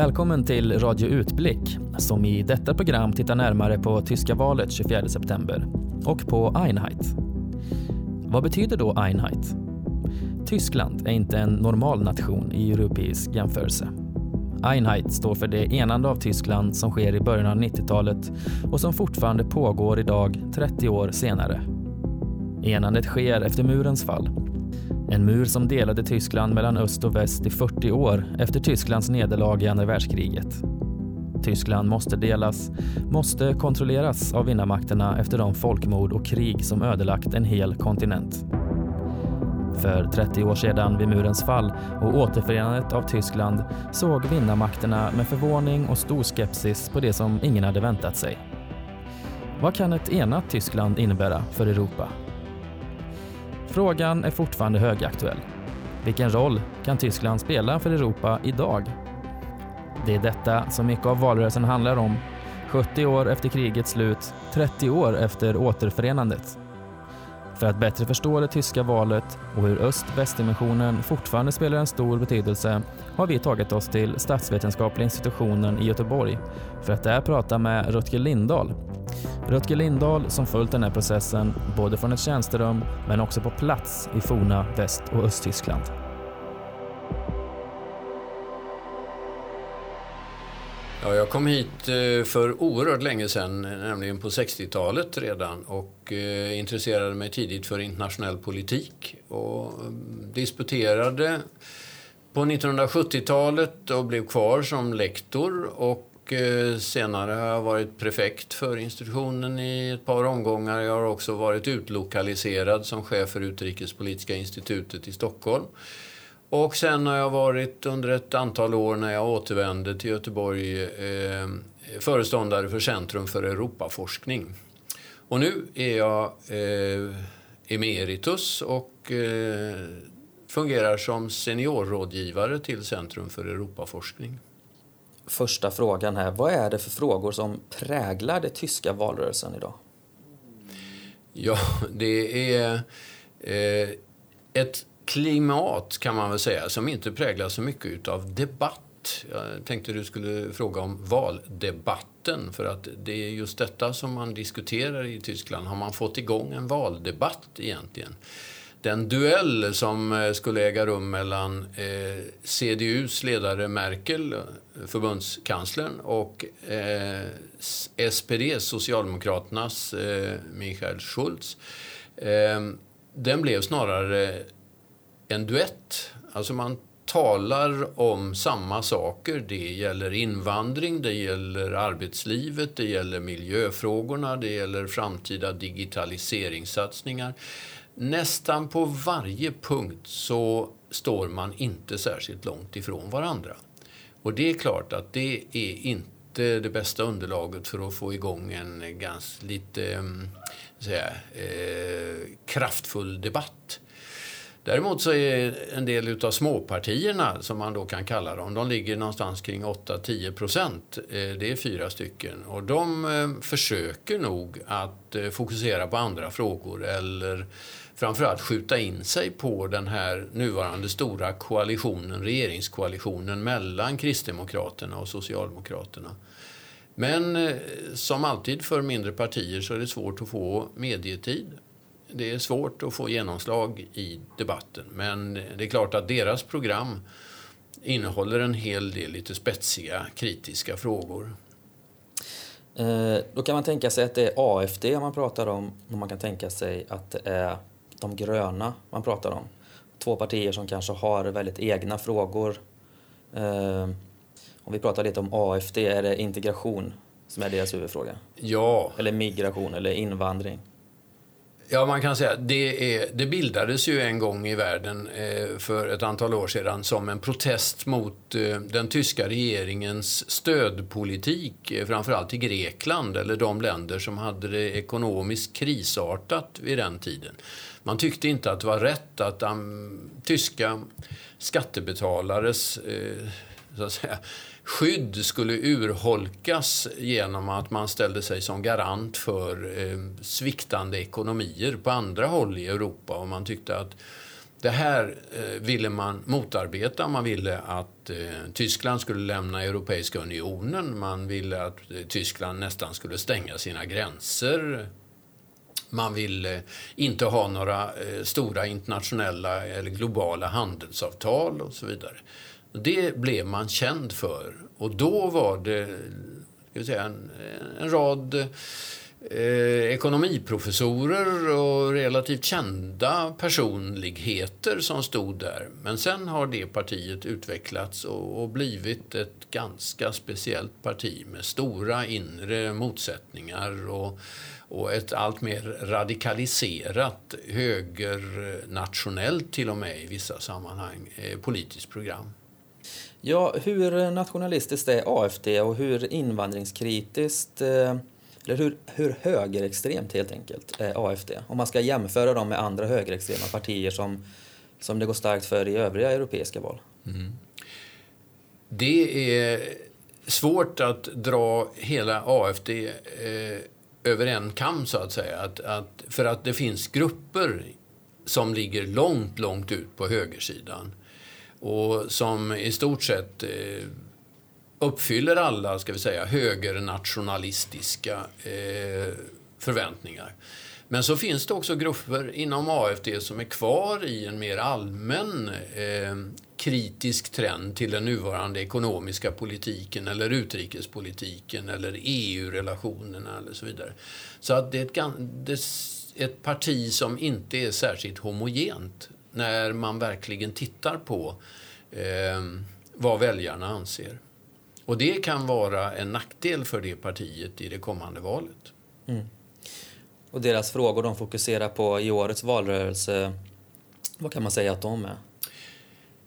Välkommen till Radio Utblick som i detta program tittar närmare på tyska valet 24 september och på Einheit. Vad betyder då Einheit? Tyskland är inte en normal nation i europeisk jämförelse. Einheit står för det enande av Tyskland som sker i början av 90-talet och som fortfarande pågår idag 30 år senare. Enandet sker efter murens fall. En mur som delade Tyskland mellan öst och väst i 40 år efter Tysklands nederlag i andra världskriget. Tyskland måste delas, måste kontrolleras av vinnarmakterna efter de folkmord och krig som ödelagt en hel kontinent. För 30 år sedan vid murens fall och återförenandet av Tyskland såg vinnarmakterna med förvåning och stor skepsis på det som ingen hade väntat sig. Vad kan ett enat Tyskland innebära för Europa? Frågan är fortfarande högaktuell. Vilken roll kan Tyskland spela för Europa idag? Det är detta som mycket av valrörelsen handlar om. 70 år efter krigets slut, 30 år efter återförenandet. För att bättre förstå det tyska valet och hur öst-västdimensionen fortfarande spelar en stor betydelse har vi tagit oss till statsvetenskapliga institutionen i Göteborg för att där prata med Rutger Lindahl. Rutger Lindahl som följt den här processen både från ett tjänsterum men också på plats i forna Väst och Östtyskland. Ja, jag kom hit eh, för oerhört länge sedan, nämligen på 60-talet redan och eh, intresserade mig tidigt för internationell politik och mm, disputerade på 1970-talet och blev kvar som lektor och Eh, senare har jag varit prefekt för institutionen i ett par omgångar. Jag har också varit utlokaliserad som chef för Utrikespolitiska institutet i Stockholm. Och sen har jag varit under ett antal år när jag återvände till Göteborg eh, föreståndare för Centrum för Europaforskning. Och nu är jag eh, emeritus och eh, fungerar som seniorrådgivare till Centrum för Europaforskning. Första frågan här, vad är det för frågor som präglar den tyska valrörelsen idag? Ja, det är eh, ett klimat kan man väl säga som inte präglas så mycket av debatt. Jag tänkte du skulle fråga om valdebatten för att det är just detta som man diskuterar i Tyskland. Har man fått igång en valdebatt egentligen? Den duell som eh, skulle äga rum mellan eh, CDUs ledare Merkel, eh, förbundskanslern, och eh, SPD, Socialdemokraternas eh, Michael Schulz, eh, den blev snarare en duett. Alltså man talar om samma saker. Det gäller invandring, det gäller arbetslivet, det gäller miljöfrågorna, det gäller framtida digitaliseringssatsningar. Nästan på varje punkt så står man inte särskilt långt ifrån varandra. Och det är klart att det är inte det bästa underlaget för att få igång en ganska lite mm, säga, eh, kraftfull debatt. Däremot så är en del av småpartierna, som man då kan kalla dem, de ligger någonstans kring 8-10 procent. Eh, det är fyra stycken. Och de eh, försöker nog att eh, fokusera på andra frågor eller framförallt skjuta in sig på den här nuvarande stora koalitionen, regeringskoalitionen mellan Kristdemokraterna och Socialdemokraterna. Men eh, som alltid för mindre partier så är det svårt att få medietid det är svårt att få genomslag i debatten. Men eh, det är klart att deras program innehåller en hel del lite spetsiga, kritiska frågor. Eh, då kan man tänka sig att det är AFD man pratar om och man kan tänka sig att det är de gröna man pratar om. Två partier som kanske har väldigt egna frågor. Eh, om vi pratar lite om AFD, är det integration som är deras huvudfråga? Ja. Eller migration eller invandring? Ja, man kan säga det, är, det bildades ju en gång i världen eh, för ett antal år sedan som en protest mot eh, den tyska regeringens stödpolitik, eh, framförallt i Grekland eller de länder som hade det ekonomiskt krisartat vid den tiden. Man tyckte inte att det var rätt att um, tyska skattebetalares eh, så att säga, skydd skulle urholkas genom att man ställde sig som garant för eh, sviktande ekonomier på andra håll i Europa. Och man tyckte att Det här eh, ville man motarbeta. Man ville att eh, Tyskland skulle lämna Europeiska unionen. Man ville att eh, Tyskland nästan skulle stänga sina gränser. Man ville eh, inte ha några eh, stora internationella eller globala handelsavtal och så vidare. Det blev man känd för. Och då var det ska säga, en, en rad eh, ekonomiprofessorer och relativt kända personligheter som stod där. Men sen har det partiet utvecklats och, och blivit ett ganska speciellt parti med stora inre motsättningar och, och ett allt mer radikaliserat högernationellt till och med i vissa sammanhang eh, politiskt program. Ja, hur nationalistiskt är AFD och hur invandringskritiskt eh, eller hur, hur högerextremt helt enkelt är AFD? Om man ska jämföra dem med andra högerextrema partier som, som det går starkt för i övriga europeiska val. Mm. Det är svårt att dra hela AFD eh, över en kam så att säga. Att, att, för att det finns grupper som ligger långt, långt ut på högersidan och som i stort sett eh, uppfyller alla ska vi säga, högernationalistiska eh, förväntningar. Men så finns det också grupper inom AFD som är kvar i en mer allmän eh, kritisk trend till den nuvarande ekonomiska politiken eller utrikespolitiken eller EU-relationerna eller så vidare. Så att det är ett, det är ett parti som inte är särskilt homogent när man verkligen tittar på eh, vad väljarna anser. Och det kan vara en nackdel för det partiet i det kommande valet. Mm. Och deras frågor de fokuserar på i årets valrörelse, vad kan man säga att de är?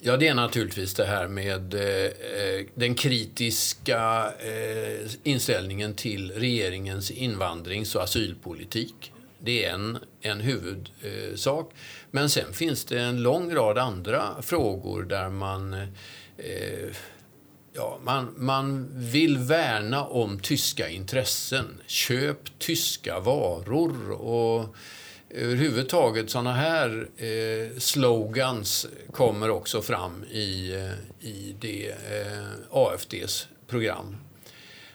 Ja, det är naturligtvis det här med eh, eh den kritiska eh, inställningen till regeringens invandrings och asylpolitik. Det är en, en huvudsak. Eh, Men sen finns det en lång rad andra frågor där man eh, Ja, man, man vill värna om tyska intressen. Köp tyska varor. och Överhuvudtaget såna här eh, slogans kommer också fram i, eh, i det, eh, AFDs program.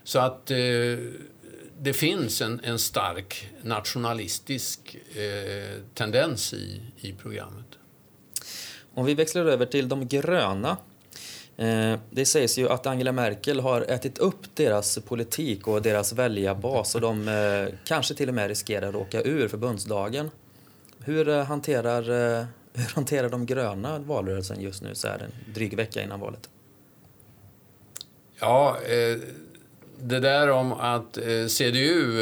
Så att eh, det finns en, en stark nationalistisk eh, tendens i, i programmet. Om vi växlar över till de gröna Eh, det sägs ju att Angela Merkel har ätit upp deras politik och deras väljarbas och de eh, kanske till och med riskerar att åka ur förbundsdagen. Hur eh, hanterar, hur hanterar de gröna valrörelsen just nu så här en dryg vecka innan valet? Ja, det där om att CDU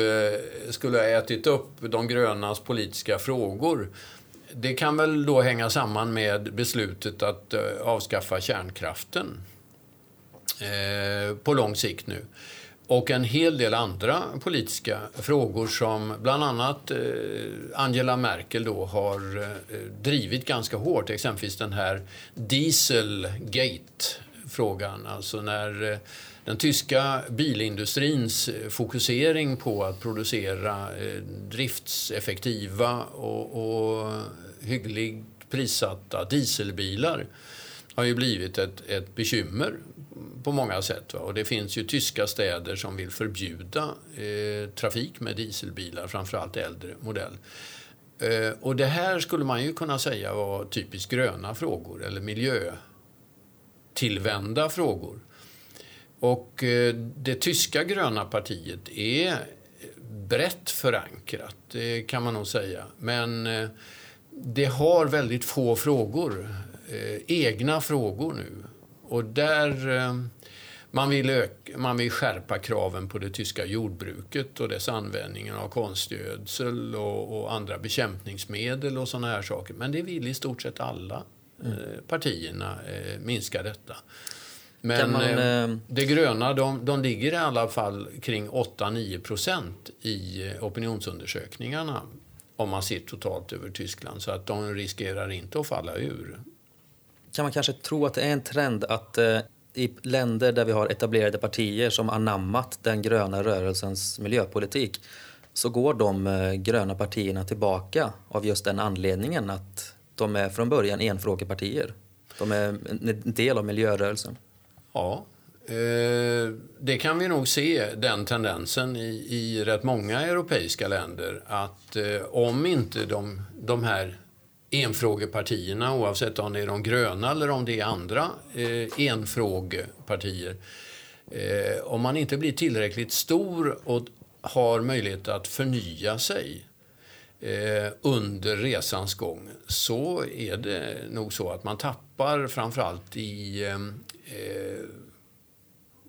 skulle ha ätit upp de grönas politiska frågor det kan väl då hänga samman med beslutet att eh, avskaffa kärnkraften eh, på lång sikt nu. Och en hel del andra politiska frågor som bland annat eh, Angela Merkel då har drivit ganska hårt. Exempelvis den här Dieselgate-frågan. Alltså när den tyska bilindustrins fokusering på att producera driftseffektiva och, och hyggligt prissatta dieselbilar har ju blivit ett, ett bekymmer på många sätt. Va? Och det finns ju tyska städer som vill förbjuda eh, trafik med dieselbilar, framförallt äldre modell. Eh, och det här skulle man ju kunna säga var typiskt gröna frågor eller miljötillvända frågor. Och eh, det tyska gröna partiet är brett förankrat, det kan man nog säga. Men eh, det har väldigt få frågor, eh, egna frågor nu. Och där eh, man, vill öka, man vill skärpa kraven på det tyska jordbruket och dess användning av konstgödsel och, och, andra bekämpningsmedel och sådana här saker. Men det vill i stort sett alla eh, partierna eh, minska detta. Men man, eh, eh, det gröna, de, de ligger i alla fall kring 8-9 procent i opinionsundersökningarna om man ser totalt över Tyskland. Så att de riskerar inte att falla ur. Kan man kanske tro att det är en trend att eh, i länder där vi har etablerade partier som anammat den gröna rörelsens miljöpolitik så går de eh, gröna partierna tillbaka av just den anledningen att de är från början enfrågepartier. De är en del av miljörörelsen. Ja, eh, det kan vi nog se, den tendensen, i, i rätt många europeiska länder. Att eh, om inte de, de här enfrågepartierna, oavsett om det är de gröna eller om det är andra eh, enfrågepartier, eh, om man inte blir tillräckligt stor och har möjlighet att förnya sig eh, under resans gång så är det nog så att man tappar framförallt i eh,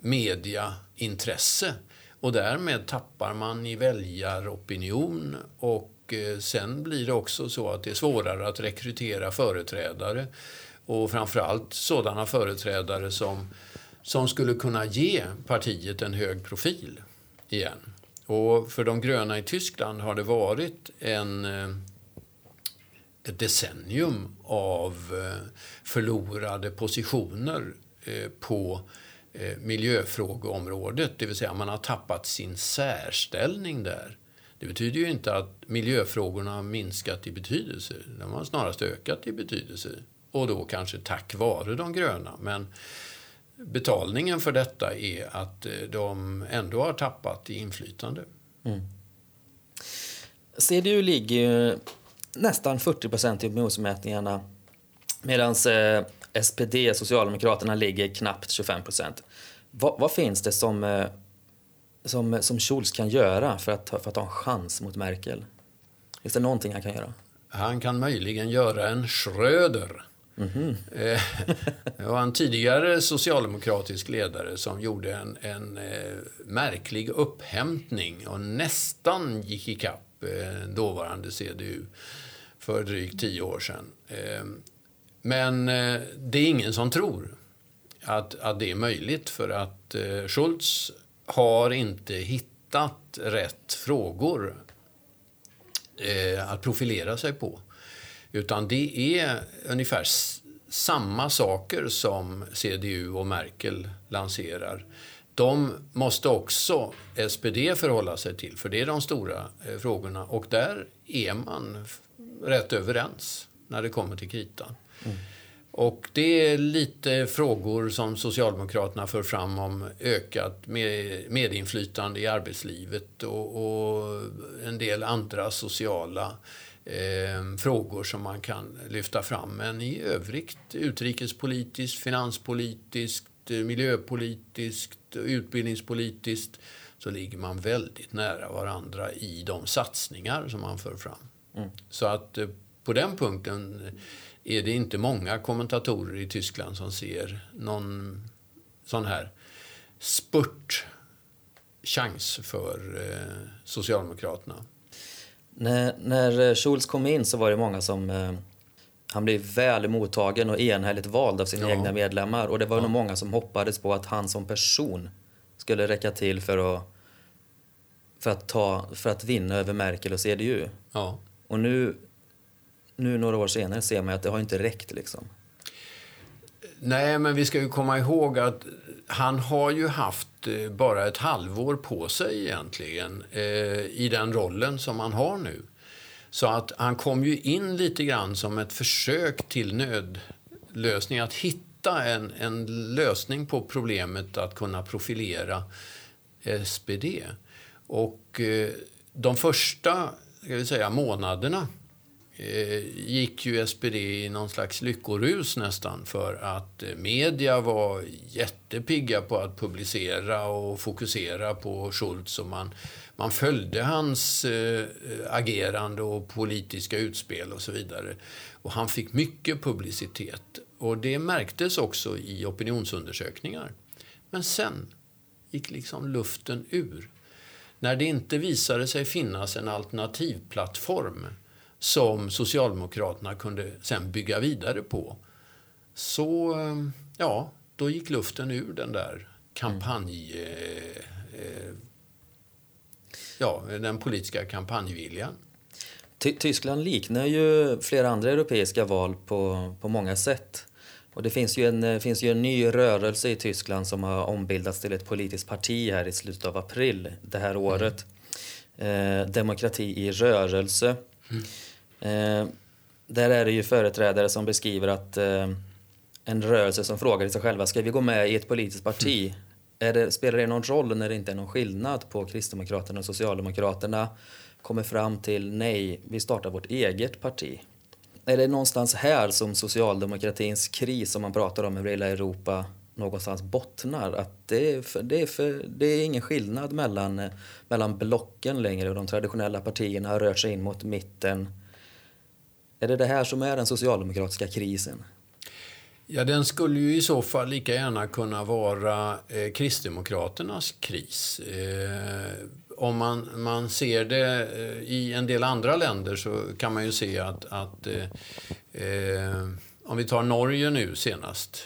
mediaintresse och därmed tappar man i väljaropinion och eh, sen blir det också så att det är svårare att rekrytera företrädare och framförallt sådana företrädare som, som skulle kunna ge partiet en hög profil igen. Och för de gröna i Tyskland har det varit en, eh, ett decennium av eh, förlorade positioner på Eh, miljöfrågeområdet. Det vill säga man har tappat sin särställning där. Det betyder ju inte att miljöfrågorna har minskat i betydelse. De har snarast ökat i betydelse. Och då kanske tack vare de gröna. Men betalningen för detta är att eh, de ändå har tappat i inflytande. Mm. CDU ligger ju nästan 40 procent i opinionsmätningarna medan eh, SPD, Socialdemokraterna, ligger knappt 25 procent. Vad, vad, finns det som, eh, som, som Schulz kan göra för att, för att ha en chans mot Merkel? Finns det någonting han kan göra? Han kan möjligen göra en Schröder. Mm -hmm. det var en tidigare socialdemokratisk ledare som gjorde en, en eh, märklig upphämtning och nästan gick ikapp eh, dåvarande CDU för drygt tio år sedan. Men det är ingen som tror att, att det är möjligt för att eh, Schultz har inte hittat rätt frågor eh, att profilera sig på. Utan det är ungefär samma saker som CDU och Merkel lanserar. De måste också SPD förhålla sig till, för det är de stora eh, frågorna. Och där är man rätt överens när det kommer till kritan. Mm. Och det är lite frågor som Socialdemokraterna för fram om ökat medinflytande i arbetslivet och, och en del andra sociala eh, frågor som man kan lyfta fram. Men i övrigt utrikespolitiskt, finanspolitiskt, miljöpolitiskt, utbildningspolitiskt så ligger man väldigt nära varandra i de satsningar som man för fram. Mm. Så att eh, på den punkten är det inte många kommentatorer i Tyskland som ser någon sån här spurtchans för eh, Socialdemokraterna. När, när Schulz kom in så var det många som eh, han blev väl mottagen och enhälligt vald av sina ja. egna medlemmar. Och det var ja. nog många som hoppades på att han som person skulle räcka till för att, för att, ta, för att vinna över Merkel och CDU. Ja. Och nu, nu några år senare ser man att det har inte räckt. Liksom. Nej, men vi ska ju komma ihåg att han har ju haft eh, bara ett halvår på sig egentligen eh, i den rollen som han har nu. Så att han kom ju in lite grann som ett försök till nödlösning, att hitta en, en lösning på problemet att kunna profilera eh, SPD. Och eh, de första ska vi säga, månaderna Eh, gick ju SPD i någon slags lyckorus nästan för att eh, media var jättepigga på att publicera och fokusera på Schultz och man, man följde hans eh, agerande och politiska utspel och så vidare. Och han fick mycket publicitet och det märktes också i opinionsundersökningar. Men sen gick liksom luften ur. När det inte visade sig finnas en alternativplattform som Socialdemokraterna kunde sen bygga vidare på. Så, eh, ja, då gick luften ur den där kampanj... Eh, eh, ja, den politiska kampanjviljan. Tyskland liknar ju flera andra europeiska val på, på många sätt. Och det finns ju, en, finns ju en ny rörelse i Tyskland som har ombildats till ett politiskt parti här i slutet av april det här året. Mm. Eh, demokrati i rörelse. Mm. Eh, Där är det ju företrädare som beskriver att eh, en rörelse som frågar sig själva, ska vi gå med i ett politiskt parti? Mm. Det, spelar det någon roll när det inte är någon skillnad på Kristdemokraterna och Socialdemokraterna kommer fram till nej, vi startar vårt eget parti? Är det någonstans här som socialdemokratins kris som man pratar om över hela Europa någonstans bottnar? Att det är, för, det är, för, det är ingen skillnad mellan, mellan blocken längre och de traditionella partierna har rört sig in mot mitten. Är det det här som är den socialdemokratiska krisen? Ja, den skulle ju i så fall lika gärna kunna vara eh, Kristdemokraternas kris. Eh, om man, man ser det eh, i en del andra länder så kan man ju se att, att eh, eh, om vi tar Norge nu senast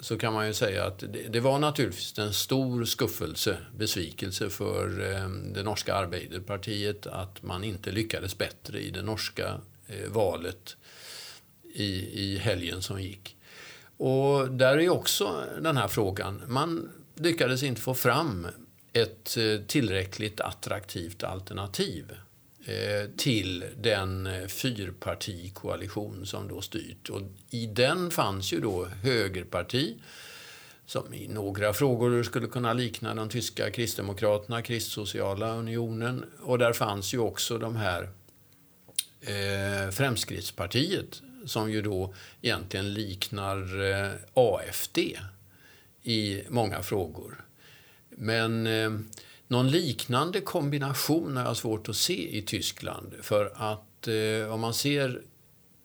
så kan man ju säga att det, det var naturligtvis en stor skuffelse, besvikelse för eh, det norska Arbeiderpartiet att man inte lyckades bättre i det norska Eh, valet i, i helgen som gick. Och där är också den här frågan. Man lyckades inte få fram ett eh, tillräckligt attraktivt alternativ eh, till den fyrpartikoalition som då styrt. Och I den fanns ju då högerparti som i några frågor skulle kunna likna de tyska kristdemokraterna, Kristsociala unionen. Och där fanns ju också de här eh, Fremskrittspartiet som ju då egentligen liknar eh, AFD i många frågor. Men eh, någon liknande kombination har jag svårt att se i Tyskland. För att eh, om man ser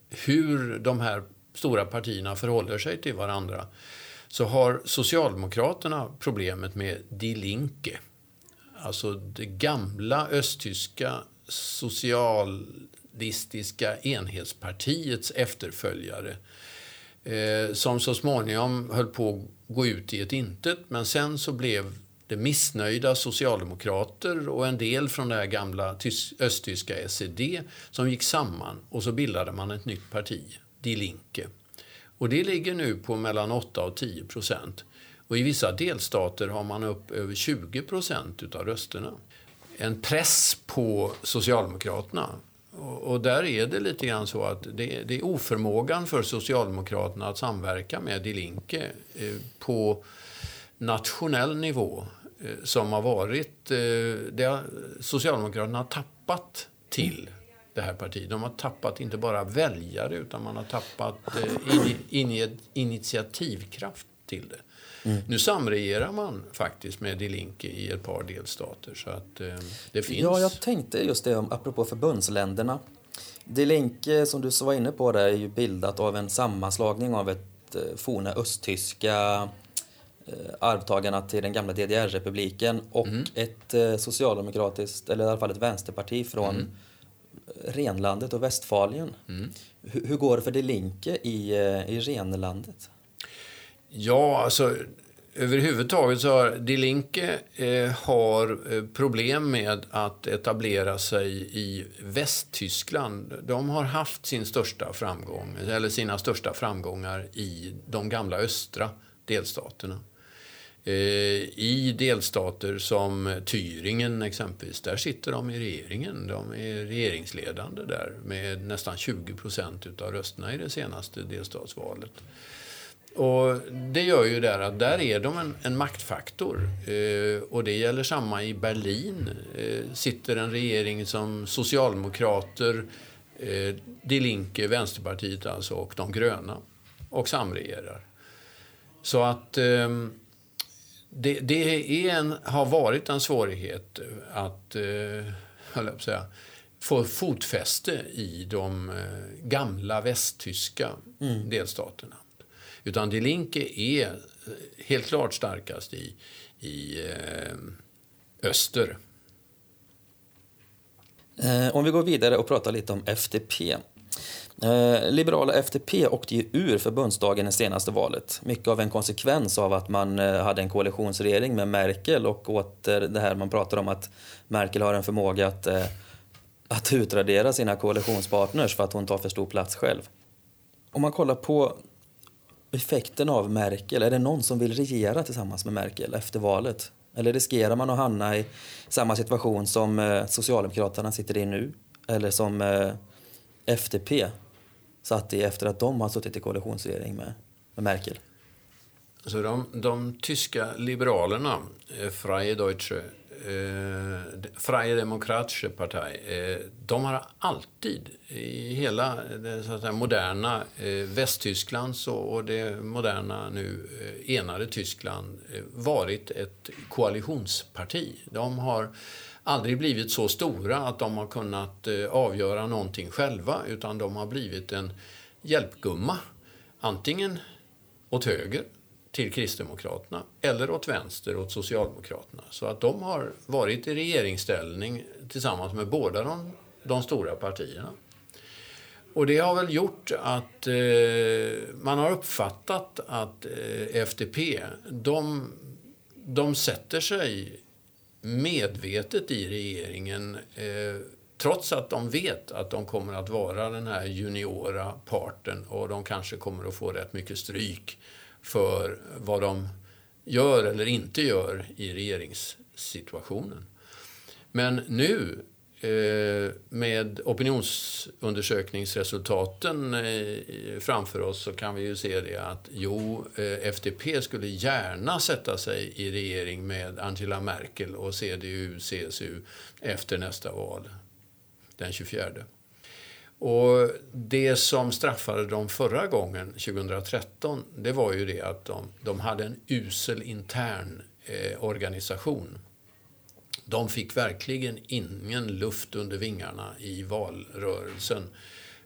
hur de här stora partierna förhåller sig till varandra så har Socialdemokraterna problemet med Die Linke. Alltså det gamla östtyska social socialistiska enhetspartiets efterföljare eh, som så småningom höll på att gå ut i ett intet men sen så blev det missnöjda socialdemokrater och en del från det här gamla östtyska SED som gick samman och så bildade man ett nytt parti, Die Linke. Och det ligger nu på mellan 8 och 10 procent. Och i vissa delstater har man upp över 20 procent utav rösterna. En press på Socialdemokraterna. Och, där är det lite grann så att det, det är oförmågan för Socialdemokraterna att samverka med Die Linke eh, på nationell nivå Eh, som har varit... Eh, det har, Socialdemokraterna har tappat till det här partiet. De har tappat inte bara väljare utan man har tappat eh, in, in, initiativkraft till det. Mm. Nu samregerar man faktiskt med Die Linke i ett par delstater. Så att det finns. Ja, jag tänkte just det apropå förbundsländerna. Die Linke, som du var inne på, där, är ju bildat av en sammanslagning av ett forna östtyska Eh, arvtagarna till den gamla DDR-republiken och mm. ett eh, socialdemokratiskt, eller i alla fall ett vänsterparti från mm. renlandet och Västfalien. Mm. Hur, hur, går det för De Linke i, eh, i renlandet? Ja, alltså överhuvudtaget så har Die Linke eh, har eh, problem med att etablera sig i Västtyskland. De har haft sin största framgång, eller sina största framgångar i de gamla östra delstaterna. Eh, I delstater som Thüringen exempelvis, där sitter de i regeringen. De är regeringsledande där med nästan 20 procent av rösterna i det senaste delstatsvalet. Och det gör ju där att där är de en, en maktfaktor. Eh, och det gäller samma i Berlin. Eh, sitter en regering som Socialdemokrater, eh, Die Linke, Vänsterpartiet alltså, och de gröna och samregerar. Så att eh, det, det en, har varit en svårighet att eh, säga, få fotfäste i de eh, gamla västtyska mm. delstaterna. Utan Die Linke är eh, helt klart starkast i, i eh, öster. Eh, om vi går vidare och pratar lite om FDP. Eh, liberala FDP åkte ju ur förbundsdagen i senaste valet. Mycket av en konsekvens av att man eh, hade en koalitionsregering med Merkel och åter det här man pratar om att Merkel har en förmåga att, eh, att utradera sina koalitionspartners för att hon tar för stor plats själv. Om man kollar på effekten av Merkel, är det någon som vill regera tillsammans med Merkel efter valet? Eller riskerar man att hamna i samma situation som eh, Socialdemokraterna sitter i nu? Eller som eh, FDP satt i efter att de har suttit i koalitionsregering med, med Merkel? Så de, de tyska liberalerna, eh, Freie Deutsche, eh, Freie Demokratische Partei, eh, de har alltid i hela det så att säga, moderna eh, Västtyskland och, och det moderna nu eh, enade Tyskland eh, varit ett koalitionsparti. De har aldrig blivit så stora att de har kunnat eh, avgöra någonting själva utan de har blivit en hjälpgumma. Antingen åt höger till Kristdemokraterna eller åt vänster åt Socialdemokraterna. Så att de har varit i regeringsställning tillsammans med båda de, de stora partierna. Och det har väl gjort att eh, man har uppfattat att eh, FDP, de, de sätter sig medvetet i regeringen eh, trots att de vet att de kommer att vara den här juniora parten och de kanske kommer att få rätt mycket stryk för vad de gör eller inte gör i regeringssituationen. Men nu eh, med opinionsundersökningsresultaten eh, framför oss så kan vi ju se det att jo, eh, FDP skulle gärna sätta sig i regering med Angela Merkel och CDU, CSU efter nästa val den 24. Och det som straffade dem förra gången, 2013, det var ju det att de, de hade en usel intern eh, organisation. De fick verkligen ingen luft under vingarna i valrörelsen.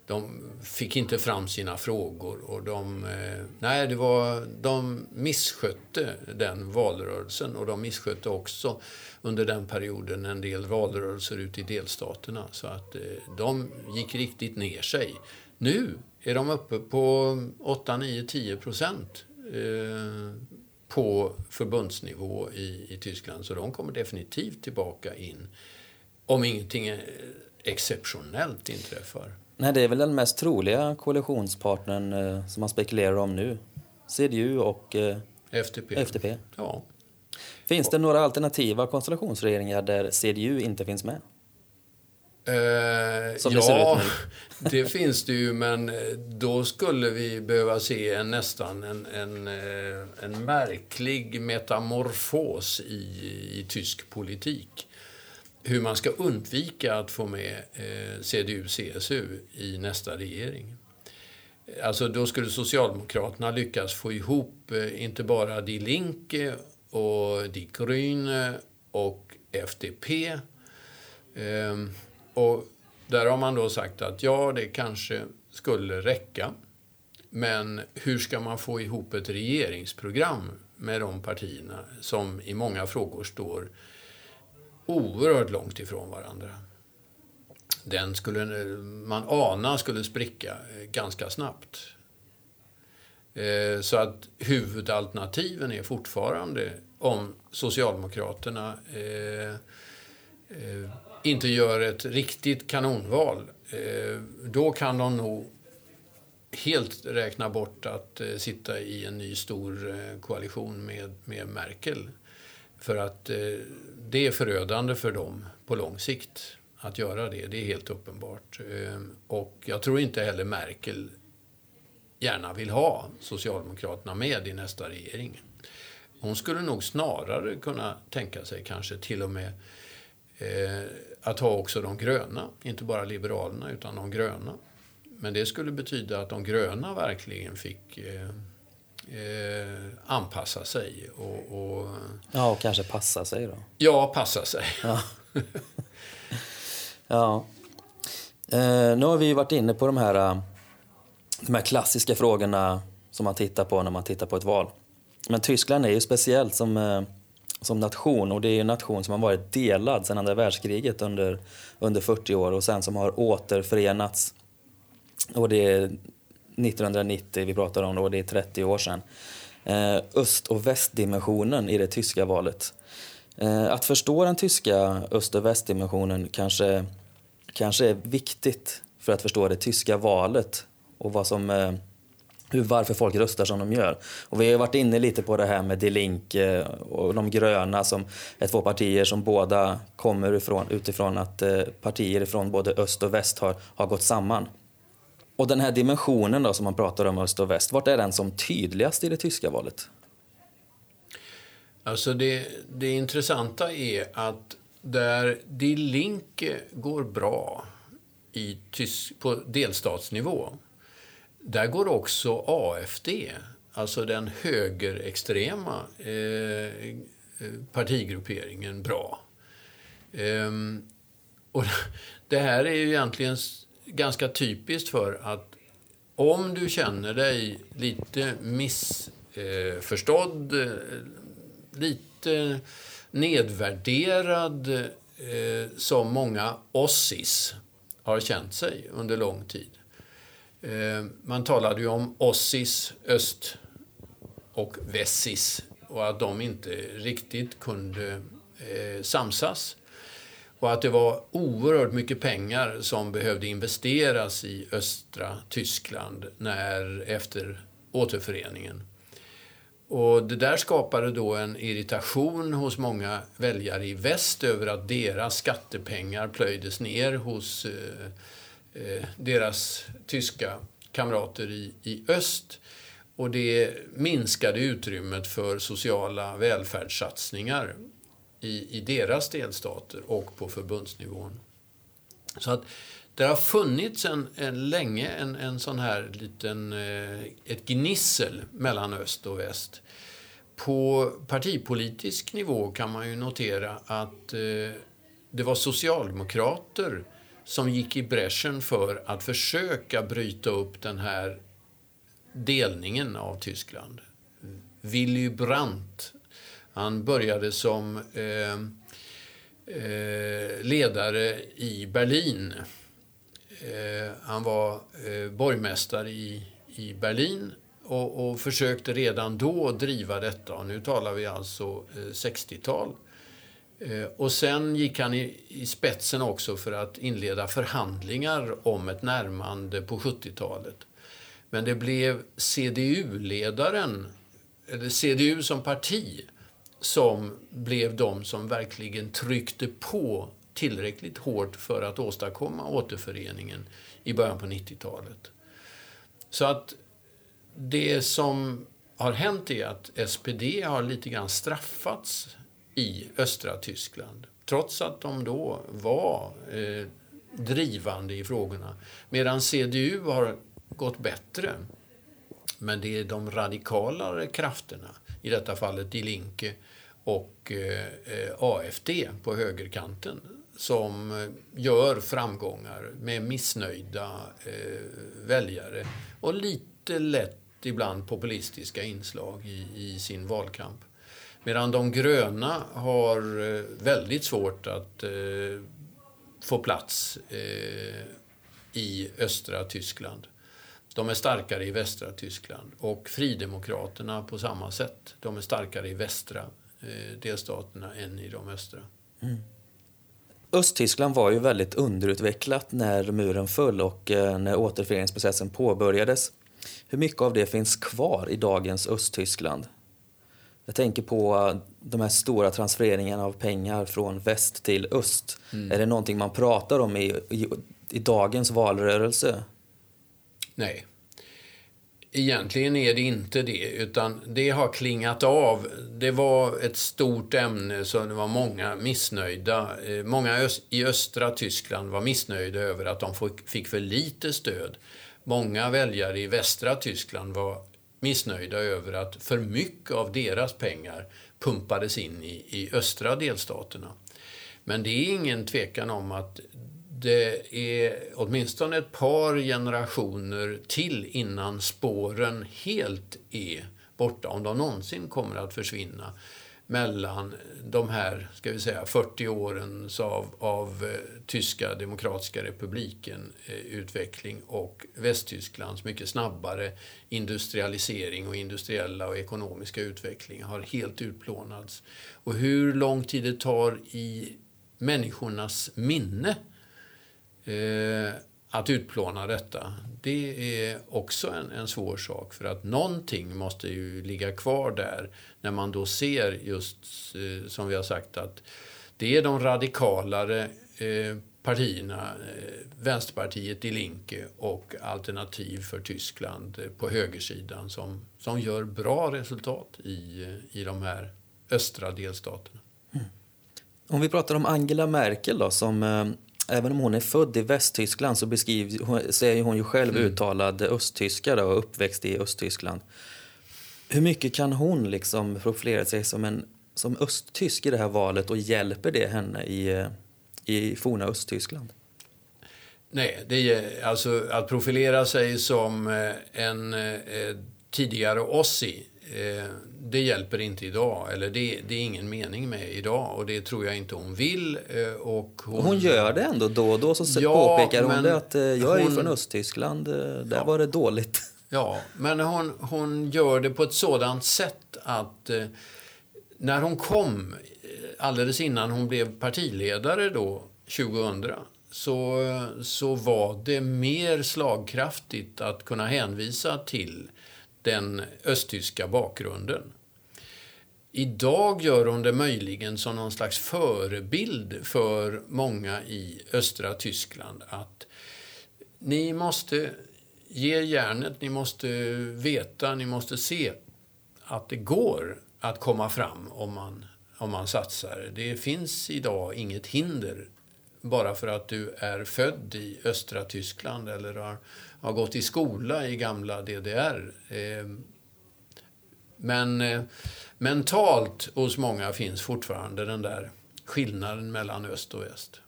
De fick inte fram sina frågor och de, eh, nej, det var, de misskötte den valrörelsen och de misskötte också under den perioden en del valrörelser ute i delstaterna. Så att eh, de gick riktigt ner sig. Nu är de uppe på 8, 9, 10 procent eh, på förbundsnivå i, i Tyskland. Så de kommer definitivt tillbaka in om ingenting exceptionellt inträffar. Nej, det är väl den mest troliga koalitionspartnern eh, som man spekulerar om nu. CDU och eh, FDP. FDP. Ja. Finns det några alternativa konstellationsregeringar där CDU inte finns med? Eh, Som ja, det ser ut nu. det finns det ju, men eh, då skulle vi behöva se en, nästan en, en, eh, en märklig metamorfos i, i tysk politik. Hur man ska undvika att få med eh, CDU-CSU i nästa regering. Alltså då skulle Socialdemokraterna lyckas få ihop eh, inte bara Die Linke och Die Grüne och FDP. Eh, och där har man då sagt att ja, det kanske skulle räcka. Men hur ska man få ihop ett regeringsprogram med de partierna som i många frågor står oerhört långt ifrån varandra? Den skulle man ana skulle spricka eh, ganska snabbt. Eh, så att huvudalternativen är fortfarande om Socialdemokraterna eh, inte gör ett riktigt kanonval. Då kan de nog helt räkna bort att sitta i en ny stor koalition med, med Merkel. För att eh, det är förödande för dem på lång sikt att göra det. Det är helt uppenbart. Eh, och jag tror inte heller Merkel gärna vill ha Socialdemokraterna med i nästa regering. Hon skulle nog snarare kunna tänka sig kanske till och med eh, att ha också de gröna, inte bara Liberalerna utan de gröna. Men det skulle betyda att de gröna verkligen fick eh, eh, anpassa sig och, och, Ja, och kanske passa sig då. ja, passa sig. Ja. ja. Eh, nu har vi ju varit inne på de här, eh, de här klassiska frågorna som man tittar på när man tittar på ett val. Men Tyskland är ju speciellt som, eh, som nation och det är ju en nation som har varit delad sedan andra världskriget under, under 40 år och sen som har återförenats. Och det är 1990 vi pratar om då, det är 30 år sedan. Eh, öst och västdimensionen i det tyska valet. Eh, att förstå den tyska öst och västdimensionen kanske, kanske är viktigt för att förstå det tyska valet och vad som, eh, hur, varför folk röstar som de gör. Och vi har varit inne lite på det här med Die Linke och de gröna som är två partier som båda kommer ifrån, utifrån att eh, partier från både öst och väst har, har gått samman. Och den här dimensionen då som man pratar om öst och väst, vart är den som tydligast i det tyska valet? Alltså det, det intressanta är att där Die Linke går bra i tysk, på delstatsnivå, där går också AFD, alltså den högerextrema eh, partigrupperingen, bra. Ehm, och det här är ju egentligen ganska typiskt för att om du känner dig lite missförstådd, eh, lite nedvärderad eh, som många ossis har känt sig under lång tid. Eh, man talade ju om ossis, öst och vessis och att de inte riktigt kunde samsas. Och att det var oerhört mycket pengar som behövde investeras i östra Tyskland när, efter återföreningen. Och det där skapade då en irritation hos många väljare i väst över att deras skattepengar plöjdes ner hos eh, eh, deras tyska kamrater i, i öst. Och det minskade utrymmet för sociala välfärdssatsningar i, i deras delstater och på förbundsnivån. Så att det har funnits en, en länge en, en sån här liten, eh, ett gnissel mellan öst och väst. På partipolitisk nivå kan man ju notera att eh, det var socialdemokrater som gick i bräschen för att försöka bryta upp den här delningen av Tyskland. Willy Brandt, han började som eh, eh, ledare i Berlin Eh, han var eh, borgmästare i, i Berlin och, och, försökte redan då driva detta. Och nu talar vi alltså eh, 60-tal. Eh, och sen gick han i, i, spetsen också för att inleda förhandlingar om ett närmande på 70-talet. Men det blev CDU-ledaren, eller CDU som parti, som blev de som verkligen tryckte på tillräckligt hårt för att åstadkomma återföreningen i början på 90-talet. Så att det som har hänt är att SPD har lite grann straffats i östra Tyskland. Trots att de då var eh, drivande i frågorna. Medan CDU har gått bättre. Men det är de radikalare krafterna, i detta fallet Die Linke och eh, AFD på högerkanten, som gör framgångar med missnöjda eh, väljare och lite lätt ibland populistiska inslag i, i sin valkamp. Medan de gröna har eh, väldigt svårt att eh, få plats eh, i östra Tyskland. De är starkare i västra Tyskland. Och Fridemokraterna på samma sätt. De är starkare i västra delstaterna än i de östra. Mm. Östtyskland var ju väldigt underutvecklat när muren föll och eh, när återföreningsprocessen påbörjades. Hur mycket av det finns kvar i dagens Östtyskland? Jag tänker på de här stora transfereringarna av pengar från väst till öst. Mm. Är det någonting man pratar om i, i, i dagens valrörelse? Nej. Egentligen är det inte det, utan det har klingat av. Det var ett stort ämne, så det var många missnöjda. Eh, många i östra Tyskland var missnöjda över att de fick för lite stöd. Många väljare i västra Tyskland var missnöjda över att för mycket av deras pengar pumpades in i, i östra delstaterna. Men det är ingen tvekan om att det är åtminstone ett par generationer till innan spåren helt är borta, om de någonsin kommer att försvinna mellan de här ska vi säga, 40 åren av, av eh, Tyska demokratiska republiken eh, utveckling och Västtysklands mycket snabbare industrialisering och industriella och ekonomiska utveckling har helt utplånats. Och hur lång tid det tar i människornas minne Eh, att utplåna detta, det är också en, en svår sak. För att någonting måste ju ligga kvar där när man då ser just, eh, som vi har sagt, att det är de radikalare eh, partierna, eh, Vänsterpartiet Die Linke och Alternativ för Tyskland eh, på högersidan som, som gör bra resultat i, i de här östra delstaterna. Mm. Om vi pratar om Angela Merkel då, som eh, även om hon är född i Västtyskland så, beskriv, så är hon ju själv mm. uttalad östtyska och uppväxt i Östtyskland. Hur mycket kan hon liksom profilera sig som en som östtysk i det här valet och hjälper det henne i, i forna Östtyskland? Nej, det är, alltså att profilera sig som eh, en eh, tidigare Ossi, eh, det hjälper inte idag. Eller det, det, är ingen mening med idag och det tror jag inte hon vill. Eh, och hon, hon gör det ändå då och då så ja, påpekar hon det att eh, jag är hon, från Östtyskland, eh, där ja. var det dåligt. Ja, men hon, hon gör det på ett sådant sätt att när hon kom, alldeles innan hon blev partiledare då, 2000, så, så var det mer slagkraftigt att kunna hänvisa till den östtyska bakgrunden. Idag gör hon det möjligen som någon slags förebild för många i östra Tyskland att ni måste ge järnet, ni måste veta, ni måste se att det går att komma fram om man, om man satsar. Det finns idag inget hinder bara för att du är född i östra Tyskland eller har, har gått i skola i gamla DDR. Ehm, men eh, mentalt hos många finns fortfarande den där skillnaden mellan öst och väst.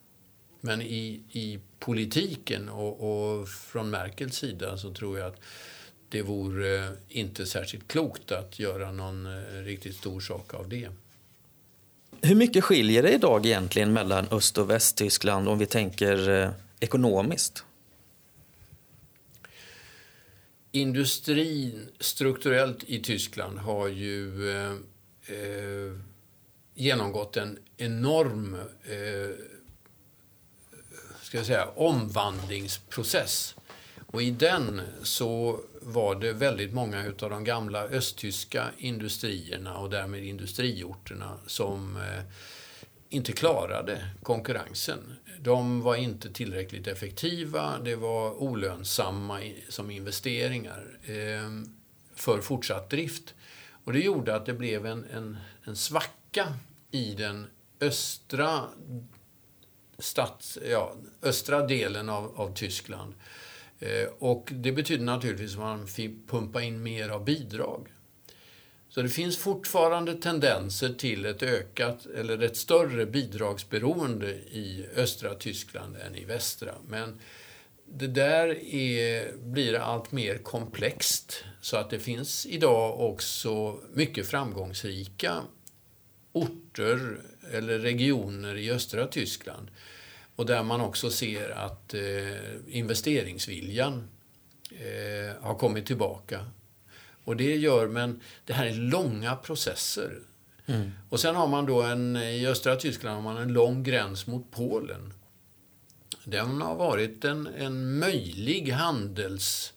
Men i, i politiken och, och från Merkels sida så tror jag att det vore eh, inte särskilt klokt att göra någon eh, riktigt stor sak av det. Hur mycket skiljer det idag egentligen mellan Öst och Västtyskland om vi tänker ekonomiskt? Industrin strukturellt i Tyskland har ju eh, eh, genomgått en enorm eh, ska jag säga, omvandlingsprocess. Och i den så var det väldigt många av de gamla östtyska industrierna och därmed industriorterna som eh, inte klarade konkurrensen. De var inte tillräckligt effektiva, det var olönsamma som investeringar ehm, för fortsatt drift. Och det gjorde att det blev en, en, en svacka i den östra, stats, ja, östra delen av, av Tyskland eh, och det betyder naturligtvis att man fick pumpa in mer av bidrag. Så det finns fortfarande tendenser till ett ökat eller ett större bidragsberoende i östra Tyskland än i västra. Men det där är, blir allt mer komplext så att det finns idag också mycket framgångsrika orter eller regioner i östra Tyskland och där man också ser att eh, investeringsviljan eh, har kommit tillbaka. Och det gör, men det här är långa processer. Mm. Och sen har man då en, i östra Tyskland har man en lång gräns mot Polen. Den har varit en, en möjlig handelsyta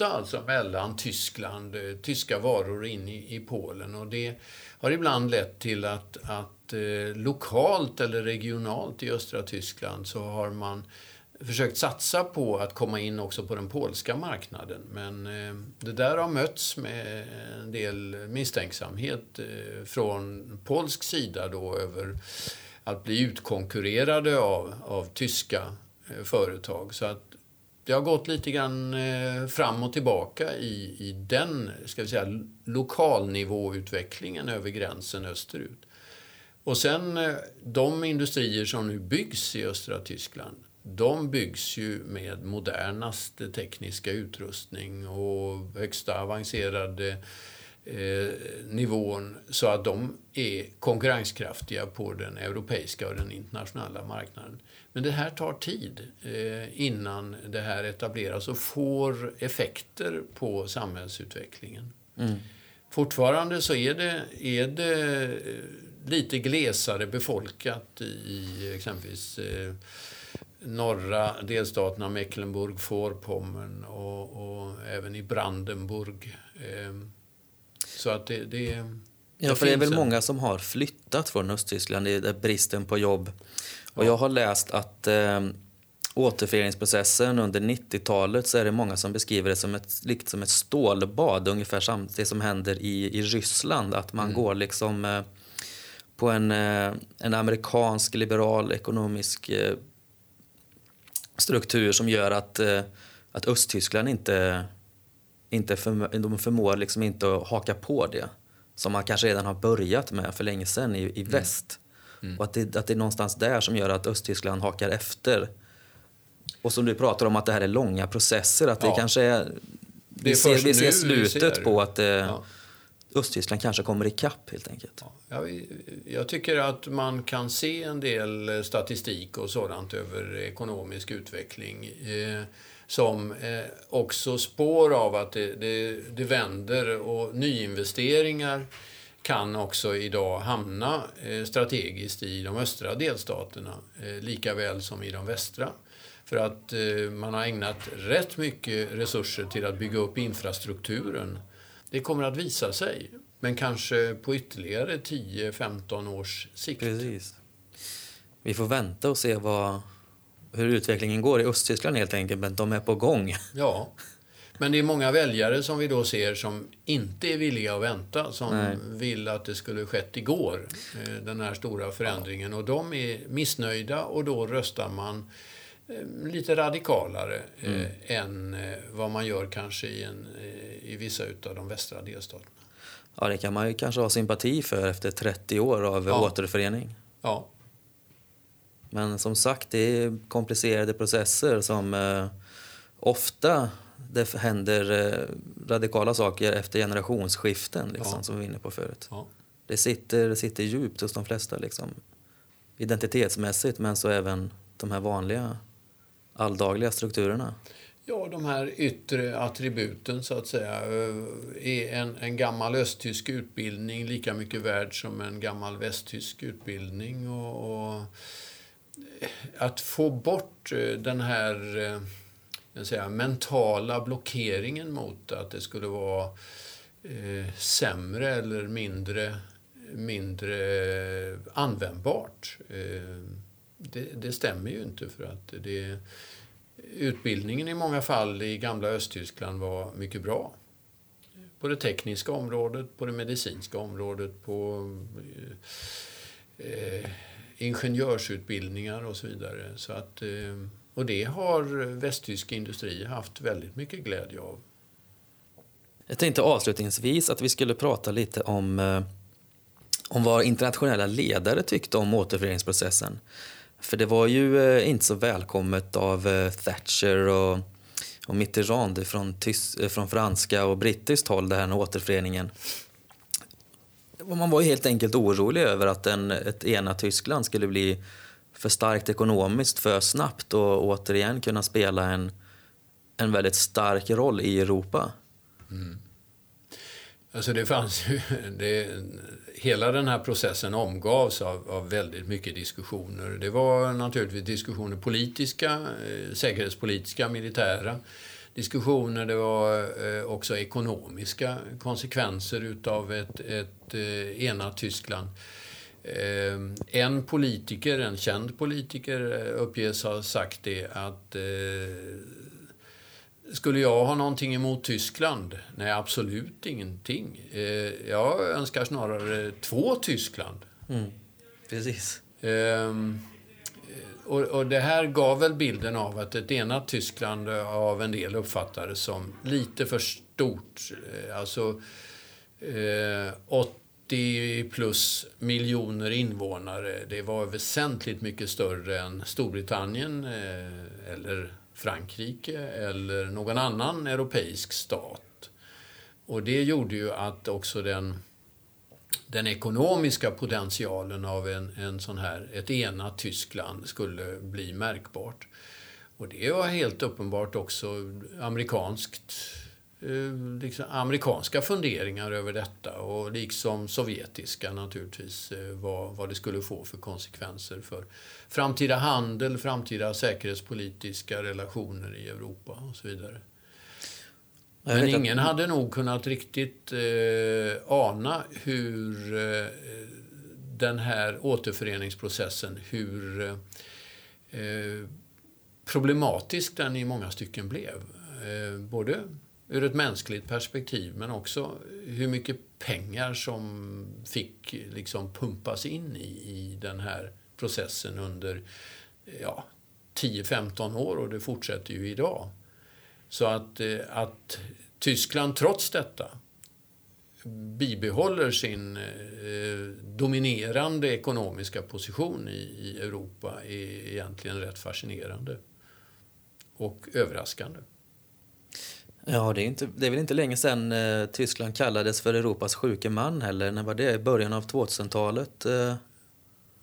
alltså mellan Tyskland, eh, tyska varor in i, i Polen. Och det har ibland lett till att, att eh, lokalt eller regionalt i östra Tyskland så har man försökt satsa på att komma in också på den polska marknaden. Men eh, det där har mötts med en del misstänksamhet eh, från polsk sida då över att bli utkonkurrerade av, av tyska eh, företag. Så att det har gått lite grann fram och tillbaka i, i den ska vi säga, lokalnivåutvecklingen över gränsen österut. Och sen de industrier som nu byggs i östra Tyskland de byggs ju med modernaste tekniska utrustning och högsta avancerade eh, nivån så att de är konkurrenskraftiga på den europeiska och den internationella marknaden. Men det här tar tid eh, innan det här etableras och får effekter på samhällsutvecklingen. Mm. Fortfarande så är det, är det lite glesare befolkat i exempelvis eh, norra delstaterna Mecklenburg-Vorpommern och, och, även i Brandenburg. Eh, så att det, det Ja, för det är väl många som har flyttat från Östtyskland i bristen på jobb. Och jag har läst att eh, återföreningsprocessen under 90-talet så är det många som beskriver det som ett, liksom ett stålbad, ungefär som det som händer i, i Ryssland. Att man mm. går liksom eh, på en, eh, en amerikansk liberal ekonomisk eh, struktur som gör att, eh, att Östtyskland inte, inte förmår, de förmår liksom inte att haka på det som man kanske redan har börjat med för länge sedan i, i mm. väst. Mm. Och att det, att det är någonstans där som gör att Östtyskland hakar efter. Och som du pratar om att det här är långa processer, att ja. det kanske är... Vi, är ser, vi ser slutet vi ser. på att eh, ja. Östtyskland kanske kommer ikapp helt enkelt. Ja, jag tycker att man kan se en del statistik och sådant över ekonomisk utveckling eh, som eh, också spår av att det, det, det vänder och nyinvesteringar kan också idag hamna eh, strategiskt i de östra delstaterna eh, lika väl som i de västra. För att eh, man har ägnat rätt mycket resurser till att bygga upp infrastrukturen. Det kommer att visa sig, men kanske på ytterligare 10-15 års sikt. Precis. Vi får vänta och se vad, hur utvecklingen går i Östtyskland helt enkelt, men de är på gång. Ja, men det är många väljare som vi då ser som inte är villiga att vänta, som Nej. vill att det skulle skett igår, eh, den här stora förändringen. Och de är missnöjda och då röstar man lite radikalare eh, mm. än vad man gör kanske i, en, i vissa av de västra delstaterna. Ja, det kan man ju kanske ha sympati för efter 30 år av ja. återförening. Ja. Men som sagt, det är komplicerade processer som eh, ofta det händer eh, radikala saker efter generationsskiften, liksom, ja. som vi var inne på förut. Ja. Det, sitter, det sitter djupt hos de flesta, liksom, identitetsmässigt, men så även de här vanliga alldagliga strukturerna. Ja, de här yttre attributen, så att säga. Eh, är en, en gammal östtysk utbildning lika mycket värd som en gammal västtysk utbildning? och, och eh, att få bort eh, den här jag säga, mentala blockeringen mot att det skulle vara eh, sämre eller mindre, mindre användbart. Eh, det, det, stämmer ju inte för att det, utbildningen i många fall i gamla Östtyskland var mycket bra. På det tekniska området, på det medicinska området, på eh, eh ingenjörsutbildningar och så vidare. Så att, eh, och det har västtysk industri haft väldigt mycket glädje av. Jag tänkte avslutningsvis att vi skulle prata lite om, eh, om vad internationella ledare tyckte om återföreningsprocessen. För det var ju eh, inte så välkommet av eh, Thatcher och, och Mitterrand från, tys, eh, från franska och brittiskt håll, det här med återföreningen man var helt enkelt orolig över att en, ett enat Tyskland skulle bli för starkt ekonomiskt för snabbt och återigen kunna spela en, en väldigt stark roll i Europa. Mm. Alltså det fanns ju, det, hela den här processen omgavs av, av, väldigt mycket diskussioner. Det var naturligtvis diskussioner politiska, eh, säkerhetspolitiska, militära diskussioner. Det var eh, också ekonomiska konsekvenser utav ett, ett eh, enat Tyskland. Eh, en politiker, en känd politiker, eh, uppges ha sagt det att eh, skulle jag ha någonting emot Tyskland? Nej, absolut ingenting. Jag önskar snarare två Tyskland. Mm, precis. Um, och, och, det här gav väl bilden av att ett enat Tyskland av en del uppfattades som lite för stort. Eh, alltså eh, 80 plus miljoner invånare. Det var väsentligt mycket större än Storbritannien eh, eller Frankrike eller någon annan europeisk stat. Och det gjorde ju att också den den ekonomiska potentialen av en, en sån här, ett enat Tyskland skulle bli märkbart. Och det var helt uppenbart också amerikanskt, liksom amerikanska funderingar över detta och liksom sovjetiska naturligtvis eh, vad, vad det skulle få för konsekvenser för framtida handel, framtida säkerhetspolitiska relationer i Europa och så vidare. Men ingen att... hade nog kunnat riktigt eh, ana hur eh, den här återföreningsprocessen, hur eh, problematisk den i många stycken blev. Eh, både ur ett mänskligt perspektiv men också hur mycket pengar som fick liksom pumpas in i, i den här processen under ja, 10-15 år och det fortsätter ju idag. Så att, eh, att Tyskland trots detta bibehåller sin eh, dominerande ekonomiska position i, i Europa är egentligen rätt fascinerande och överraskande. Ja, det är, inte, det är väl inte länge sedan eh, Tyskland kallades för Europas sjuke man heller. När var det? I början av 2000-talet? Eh.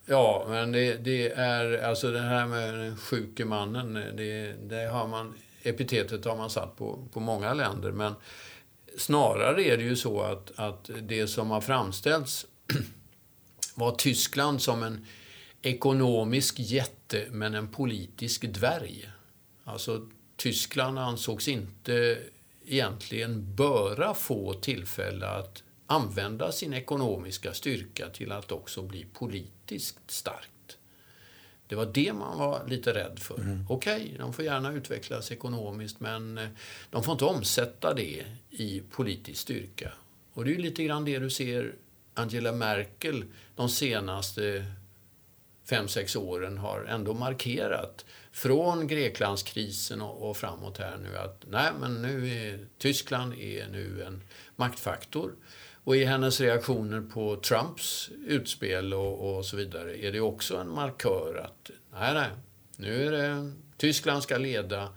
Ja, men det, det, är alltså det här med den sjuke mannen, eh, det, det, har man, epitetet har man satt på, på många länder. Men snarare är det ju så att, att det som har framställts var Tyskland som en ekonomisk jätte men en politisk dvärg. Alltså Tyskland ansågs inte egentligen böra få tillfälle att använda sin ekonomiska styrka till att också bli politiskt starkt. Det var det man var lite rädd för. Mm. Okej, okay, de får gärna utvecklas ekonomiskt men eh, de får inte omsätta det i politisk styrka. Och det är lite grann det du ser Angela Merkel de senaste fem, sex åren har ändå markerat från Greklandskrisen och, och framåt här nu att nej, men nu är Tyskland är nu en maktfaktor. Och i hennes reaktioner på Trumps utspel och, och, så vidare är det också en markör att nej, nej, nu är det Tyskland ska leda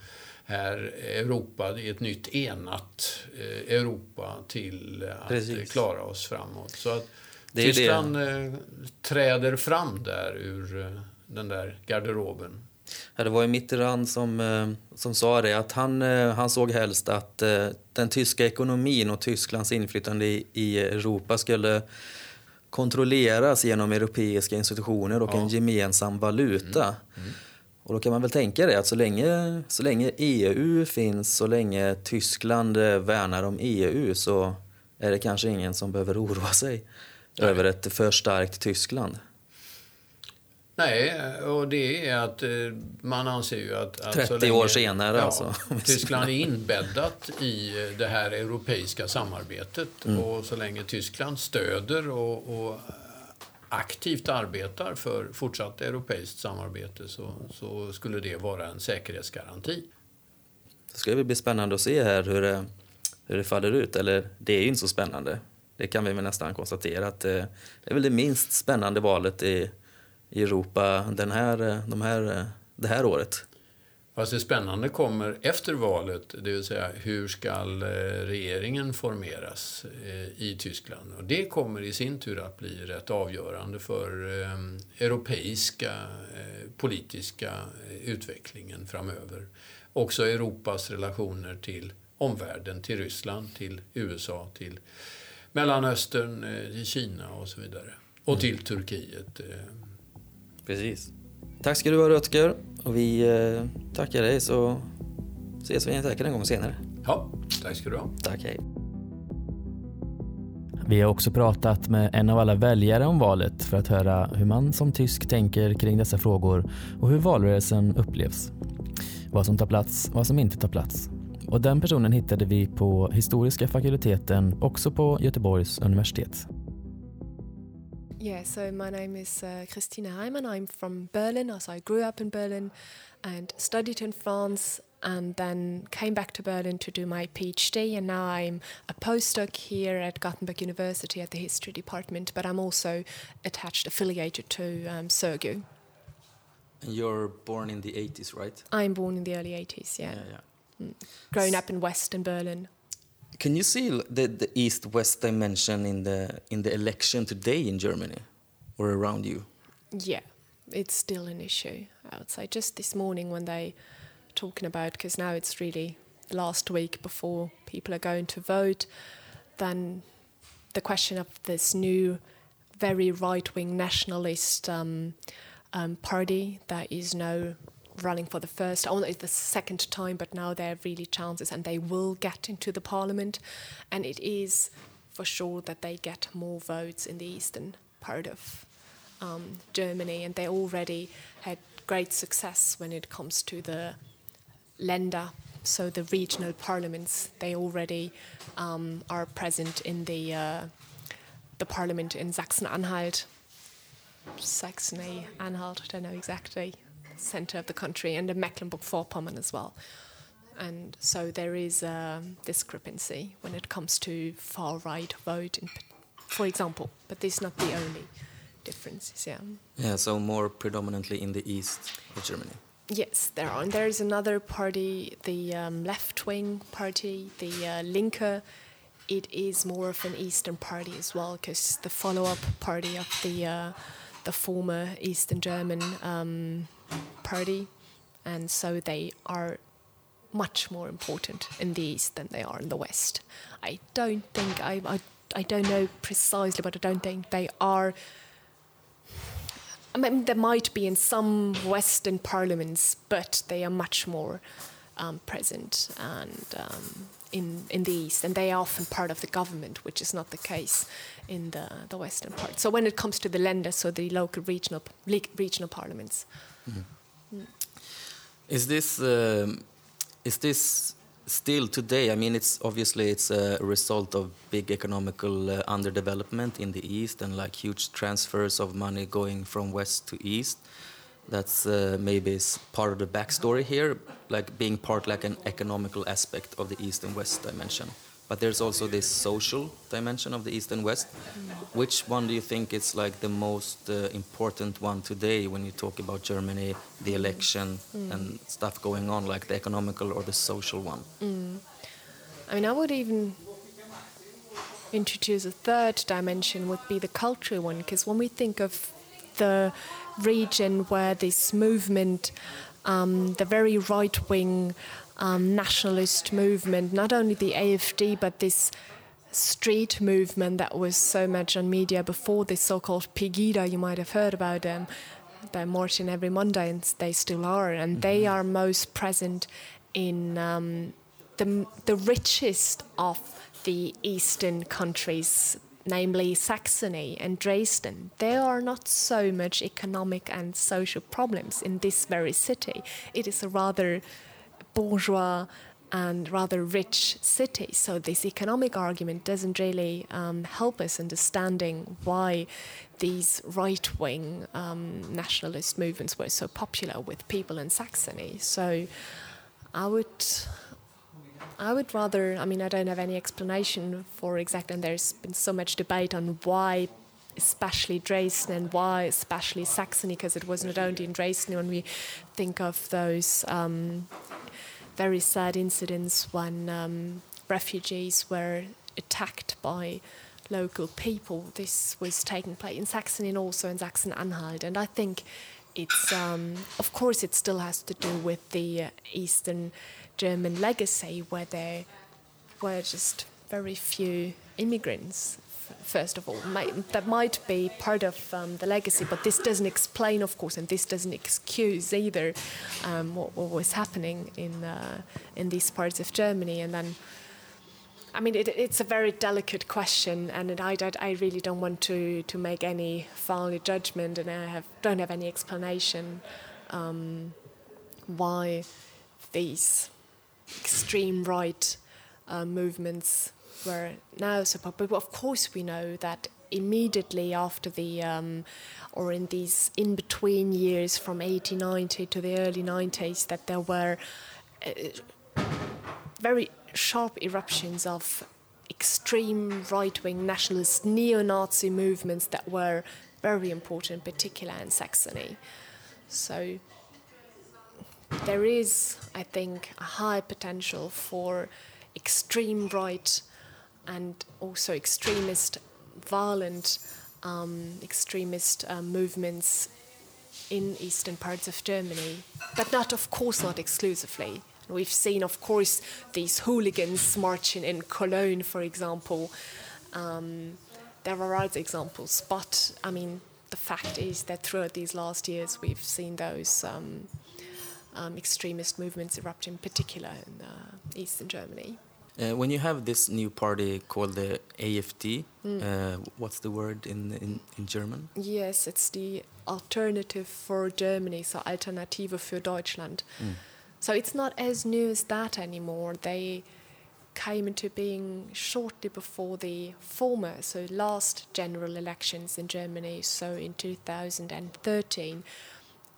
här Europa i ett nytt enat eh, Europa till att Precis. klara oss framåt. Så att Tyskland det. Eh, träder fram där ur eh, den där garderoben. Ja, det var ju Mitterrand som, eh, som sa det, att han, eh, han såg helst att eh, den tyska ekonomin och Tysklands inflytande i, i Europa skulle kontrolleras genom europeiska institutioner och ja. en gemensam valuta. Mm. Mm. Och då kan man väl tänka det att så länge, så länge EU finns, så länge Tyskland värnar om EU så är det kanske ingen som behöver oroa sig Nej. över ett för starkt Tyskland. Nej, och det är att eh, man anser ju att... att 30 länge, år senare ja, alltså. Tyskland är inbäddat i det här europeiska samarbetet mm. och så länge Tyskland stöder och, och, aktivt arbetar för fortsatt europeiskt samarbete så, så skulle det vara en säkerhetsgaranti. Det ska bli spännande att se här hur det, hur det faller ut. Eller det är ju inte så spännande. Det kan vi väl nästan konstatera att eh, det är väl det minst spännande valet i i Europa den här, de här, det här året. Fast det spännande kommer efter valet, det vill säga hur ska eh, regeringen formeras eh, i Tyskland? Och det kommer i sin tur att bli rätt avgörande för eh, europeiska politiska utvecklingen framöver. Också Europas relationer till omvärlden, till Ryssland, till USA, till Mellanöstern, till Kina och så vidare. Och till Turkiet. Precis. Tack ska du ha Rutger. Och vi eh, tackar dig så ses vi säkert en gång senare. Ja, tack ska du ha. Tack, hej. Vi har också pratat med en av alla väljare om valet för att höra hur man som tysk tänker kring dessa frågor och hur valrörelsen upplevs. Vad som tar plats, vad som inte tar plats. Och den personen hittade vi på historiska fakulteten också på Göteborgs universitet. Yeah, so my name is uh, Christina Heimann. I'm from Berlin. Also, I grew up in Berlin and studied in France and then came back to Berlin to do my PhD. And now I'm a postdoc here at Gothenburg University at the history department, but I'm also attached, affiliated to um, And you're born in the 80s, right? I'm born in the early 80s, yeah. yeah, yeah. Mm. Growing up in Western Berlin. Can you see the, the east-west dimension in the in the election today in Germany or around you? Yeah, it's still an issue. I would say just this morning when they talking about because now it's really last week before people are going to vote, then the question of this new, very right-wing nationalist um, um, party that is now running for the first, only the second time, but now there are really chances, and they will get into the parliament, and it is for sure that they get more votes in the eastern part of um, Germany, and they already had great success when it comes to the Länder, so the regional parliaments. They already um, are present in the uh, the parliament in Sachsen-Anhalt, Saxony-Anhalt. I don't know exactly center of the country, and in Mecklenburg-Vorpommern as well. And so there is a discrepancy when it comes to far right vote, in, for example. But this is not the only differences. Yeah. Yeah. So more predominantly in the east of Germany. Yes, there are. And there is another party, the um, left-wing party, the uh, Linke. It is more of an eastern party as well, because the follow-up party of the uh, the former Eastern German um, party, and so they are much more important in the east than they are in the west. I don't think I, I, I don't know precisely, but I don't think they are. I mean, there might be in some Western parliaments, but they are much more um, present and um, in in the east, and they are often part of the government, which is not the case in the the western part. So when it comes to the lenders, so the local regional regional parliaments. Mm mm. Is this um, is this still today? I mean, it's obviously it's a result of big economical uh, underdevelopment in the east and like huge transfers of money going from west to east. That's uh, maybe is part of the backstory here, like being part like an economical aspect of the east and west dimension. But there's also this social dimension of the East and West. Which one do you think is like the most uh, important one today when you talk about Germany, the election, mm. and stuff going on, like the economical or the social one? Mm. I mean, I would even introduce a third dimension would be the cultural one, because when we think of the region where this movement, um, the very right wing um, nationalist movement, not only the AFD, but this street movement that was so much on media before, this so called Pegida, you might have heard about them. They're marching every Monday, and they still are, and mm-hmm. they are most present in um, the, the richest of the eastern countries, namely Saxony and Dresden. There are not so much economic and social problems in this very city. It is a rather bourgeois and rather rich city. So this economic argument doesn't really um, help us understanding why these right-wing um, nationalist movements were so popular with people in Saxony. So I would. I would rather, I mean, I don't have any explanation for exactly, and there's been so much debate on why especially Dresden and why especially Saxony, because it was not only in Dresden when we think of those um, very sad incidents when um, refugees were attacked by local people. This was taking place in Saxony and also in Saxon-Anhalt, and I think it's um, of course it still has to do with the uh, Eastern German legacy, where there were just very few immigrants first of all. that might be part of um, the legacy, but this doesn't explain, of course, and this doesn't excuse either um, what, what, was happening in uh, in these parts of Germany. And then, I mean, it, it's a very delicate question, and I, I really don't want to to make any final judgment, and I have don't have any explanation um, why these extreme right uh, movements were now so popular. But of course, we know that immediately after the um, or in these in between years from 1890 to the early 90s that there were uh, very sharp eruptions of extreme right-wing nationalist neo-Nazi movements that were very important, particularly in Saxony. So there is, I think, a high potential for extreme right and also extremist, violent, um, extremist uh, movements in eastern parts of Germany, but not, of course, not exclusively. We've seen, of course, these hooligans marching in Cologne, for example. Um, there are other examples, but I mean, the fact is that throughout these last years, we've seen those um, um, extremist movements erupt in particular in uh, eastern Germany. Uh, when you have this new party called the AFD, mm. uh, what's the word in, in, in German? Yes, it's the alternative for Germany, so Alternative für Deutschland. Mm. So it's not as new as that anymore. They came into being shortly before the former, so last general elections in Germany, so in 2013.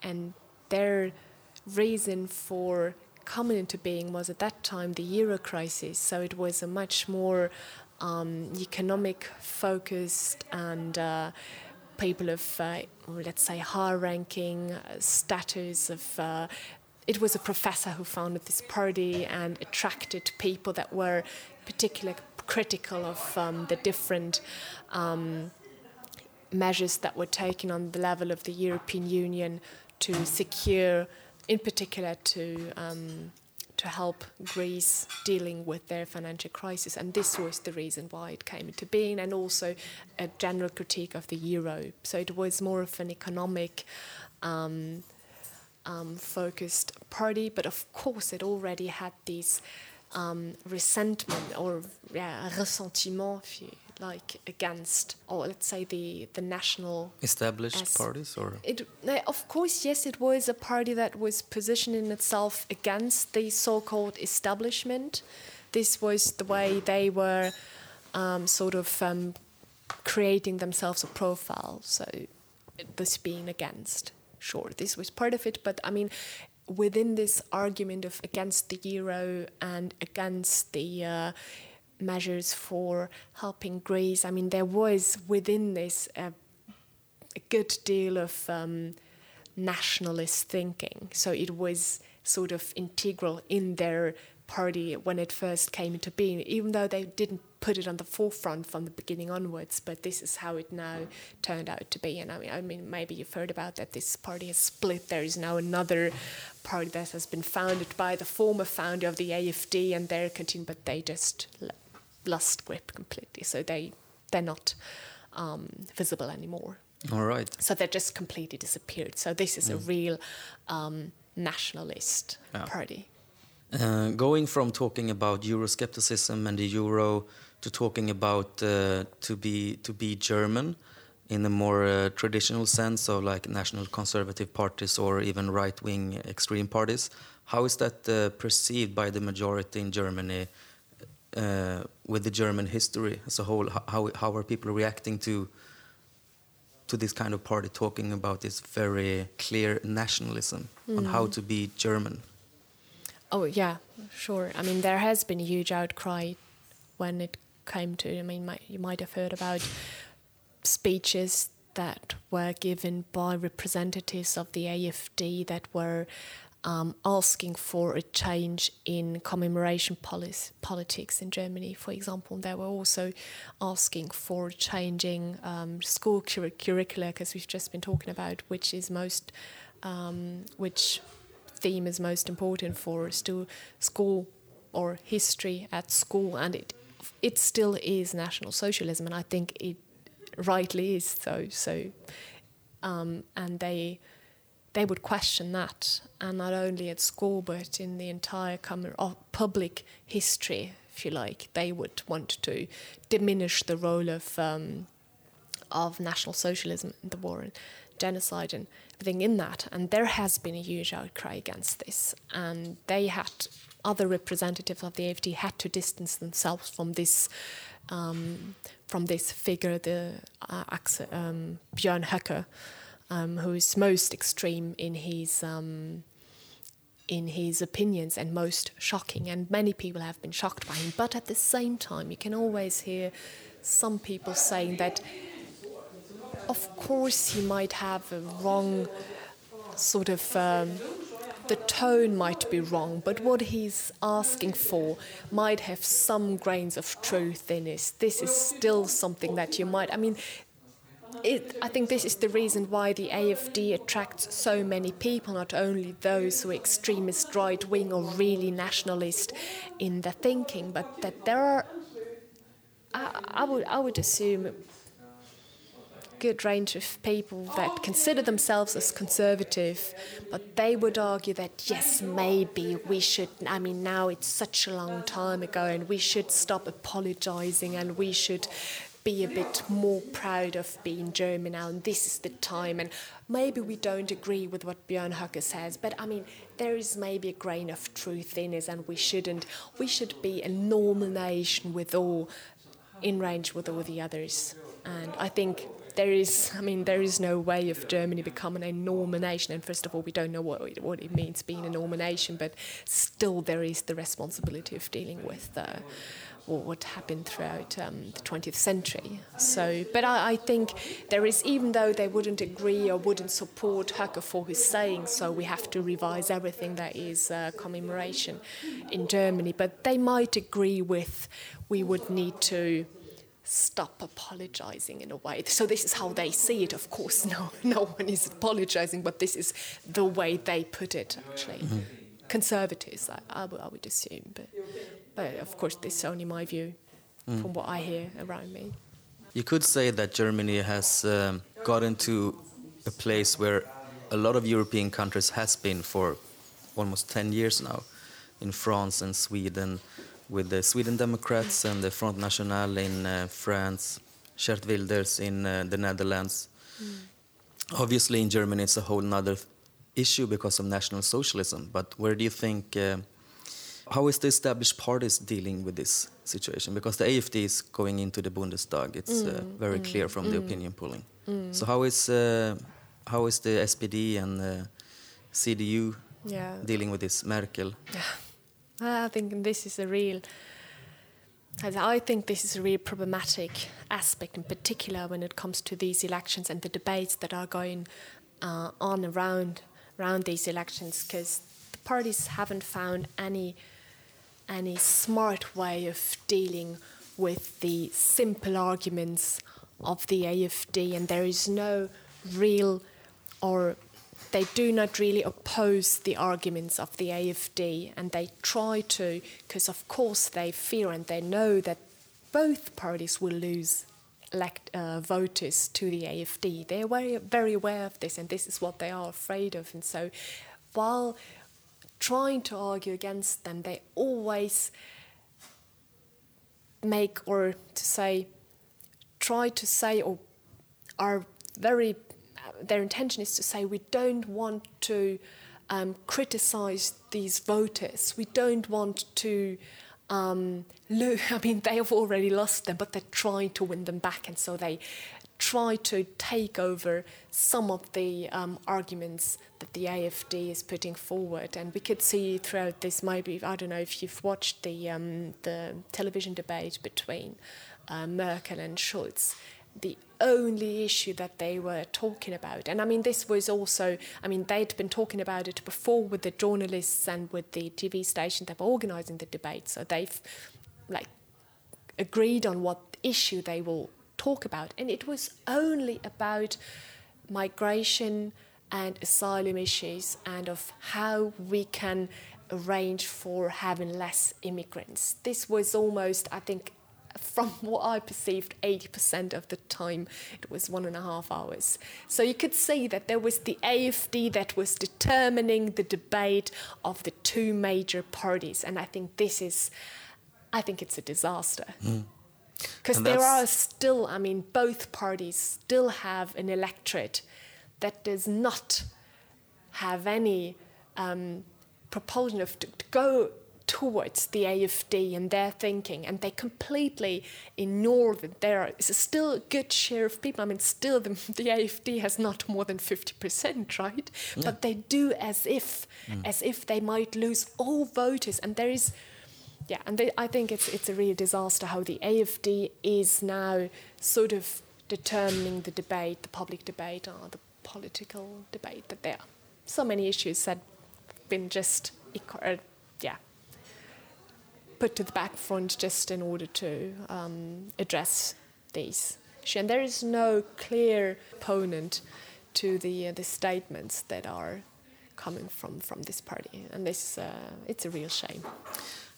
And their reason for coming into being was at that time the euro crisis, so it was a much more um, economic focused and uh, people of, uh, let's say, high ranking uh, status of uh, it was a professor who founded this party and attracted people that were particularly critical of um, the different um, measures that were taken on the level of the European Union to secure, in particular, to um, to help Greece dealing with their financial crisis, and this was the reason why it came into being, and also a general critique of the euro. So it was more of an economic. Um, um, focused party, but of course it already had these um, resentment or yeah, ressentiment, if you like, against, or let's say the the national established parties, or it. Of course, yes, it was a party that was positioning itself against the so-called establishment. This was the way they were um, sort of um, creating themselves a profile. So this being against sure this was part of it but i mean within this argument of against the euro and against the uh, measures for helping Greece, I mean, there was within this a, good deal of um, nationalist thinking. So it was sort of integral in their party when it first came into being, even though they didn't put it on the forefront from the beginning onwards. But this is how it now turned out to be. And I mean, I mean, maybe you've heard about that. This party has split. There is now another party that has been founded by the former founder of the AFD, and they're continuing, but they just lost grip completely. So they they're not um, visible anymore. All right. So they just completely disappeared. So this is a real um, nationalist yeah. party. Uh, going from talking about Euroscepticism and the euro to talking about uh, to be to be German in a more uh, traditional sense of like national conservative parties or even right wing extreme parties. How is that uh, perceived by the majority in Germany uh, with the German history as a whole? How how are people reacting to to this kind of party talking about this very clear nationalism mm. on how to be German? Oh yeah, sure. I mean, there has been a huge outcry when it came to. I mean, you might have heard about speeches that were given by representatives of the AFD that were um, asking for a change in commemoration policy, politics in Germany, for example. They were also asking for changing um, school cur curricula, because we've just been talking about which is most, um, which theme is most important for still school or history at school, and it it still is National Socialism, and I think it rightly is so. So, um, and they they would question that, and not only at school but in the entire public history, if you like, they would want to diminish the role of um, of National Socialism in the war and genocide and everything in that. And there has been a huge outcry against this, and they had other representatives of the AFD had to distance themselves from this um, from this figure, the uh, um, Björn Höcke, um, who is most extreme in his um, in his opinions and most shocking. And many people have been shocked by him. But at the same time, you can always hear some people saying that, of course, he might have a wrong sort of um, the tone might be wrong, but what he's asking for might have some grains of truth in it. This is still something that you might, I mean, it, I think this is the reason why the AFD attracts so many people, not only those who are extremist right wing or really nationalist in their thinking, but that there are, I, I, would, I would assume, a good range of people that consider themselves as conservative, but they would argue that yes, maybe we should. I mean, now it's such a long time ago, and we should stop apologizing, and we should be a bit more proud of being German now, and this is the time. And maybe we don't agree with what Björn Höcke says, but I mean, there is maybe a grain of truth in it, and we shouldn't. We should be a normal nation with all in range with all the others. And I think there is, I mean, there is no way of Germany becoming a normal nation. And first of all, we don't know what it, what it means being a normal nation, but still there is the responsibility of dealing with uh, what happened throughout um, the 20th century. So, but I, I, think there is, even though they wouldn't agree or wouldn't support Höcke for his saying so, we have to revise everything that is uh, commemoration in Germany. But they might agree with we would need to stop apologizing in a way. So this is how they see it. Of course, no, no one is apologizing, but this is the way they put it. Actually, mm-hmm. conservatives, I, I, I, would assume, but but of course, this is only my view mm. from what I hear around me. You could say that Germany has um, gotten to a place where a lot of European countries has been for almost 10 years now, in France and Sweden, with the Sweden Democrats and the Front National in uh, France, Geert Wilders in uh, the Netherlands. Mm. Obviously, in Germany, it's a whole other issue because of National Socialism. But where do you think uh, how is the established parties dealing with this situation? Because the AFD is going into the Bundestag. It's uh, mm, uh, very mm, clear from mm, the opinion polling. Mm. So how is uh, how is the SPD and uh, CDU yeah. dealing with this, Merkel? Yeah. I think this is a real. I think this is a real problematic aspect, in particular when it comes to these elections and the debates that are going uh, on around around these elections, because the parties haven't found any any smart way of dealing with the simple arguments of the AFD, and there is no real or they do not really oppose the arguments of the AFD, and they try to, because of course they fear and they know that both parties will lose elect, uh, voters to the AFD. They are very, very aware of this, and this is what they are afraid of. And so, while trying to argue against them, they always make or to say, try to say, or are very, their intention is to say, we don't want to um, criticize these voters. We don't want to um. I mean, they have already lost them, but they're trying to win them back, and so they try to take over some of the um, arguments that the AFD is putting forward. And we could see throughout this, maybe, I don't know if you've watched the, um, the television debate between uh, Merkel and Schulz. The only issue that they were talking about, and I mean, this was also, I mean, they'd been talking about it before with the journalists and with the TV station that were organizing the debate. So they've like agreed on what issue they will talk about. And it was only about migration and asylum issues and of how we can arrange for having less immigrants. This was almost, I think, from what I perceived, 80% of the time, it was one and a half hours. So you could see that there was the AFD that was determining the debate of the two major parties. And I think this is, I think it's a disaster. Mm. Because there are still, I mean, both parties still have an electorate that does not have any um, propulsion of to, to go towards the AFD and their thinking, and they completely ignore that there is still a good share of people. I mean, still the, the AFD has not more than fifty percent, right? Yeah. But they do as if, mm. as if they might lose all voters, and there is yeah, and they, I think it's it's a real disaster how the AFD is now sort of determining the debate, the public debate, or the political debate. That there are so many issues that have been just uh, yeah put to the back front just in order to um, address these issues. And there is no clear opponent to the uh, the statements that are coming from from this party, and this uh, it's a real shame.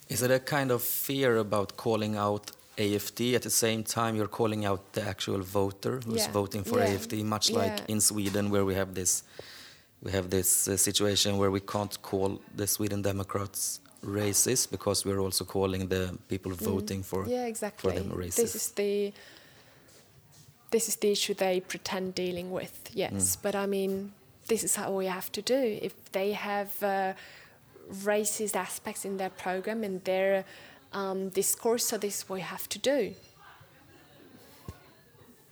Is it a kind of fear about calling out AFD. At the same time, you're calling out the actual voter who's Yeah. voting for Yeah. AFD, much Yeah. like in Sweden, where we have this we have this uh, situation where we can't call the Sweden Democrats racist because we're also calling the people voting for Mm. yeah, exactly. them racist. This is the this is the issue they pretend dealing with. Yes, Mm. but I mean, this is how we have to do. If they have uh, racist aspects in their program and their um, discourse, so this is what we have to do.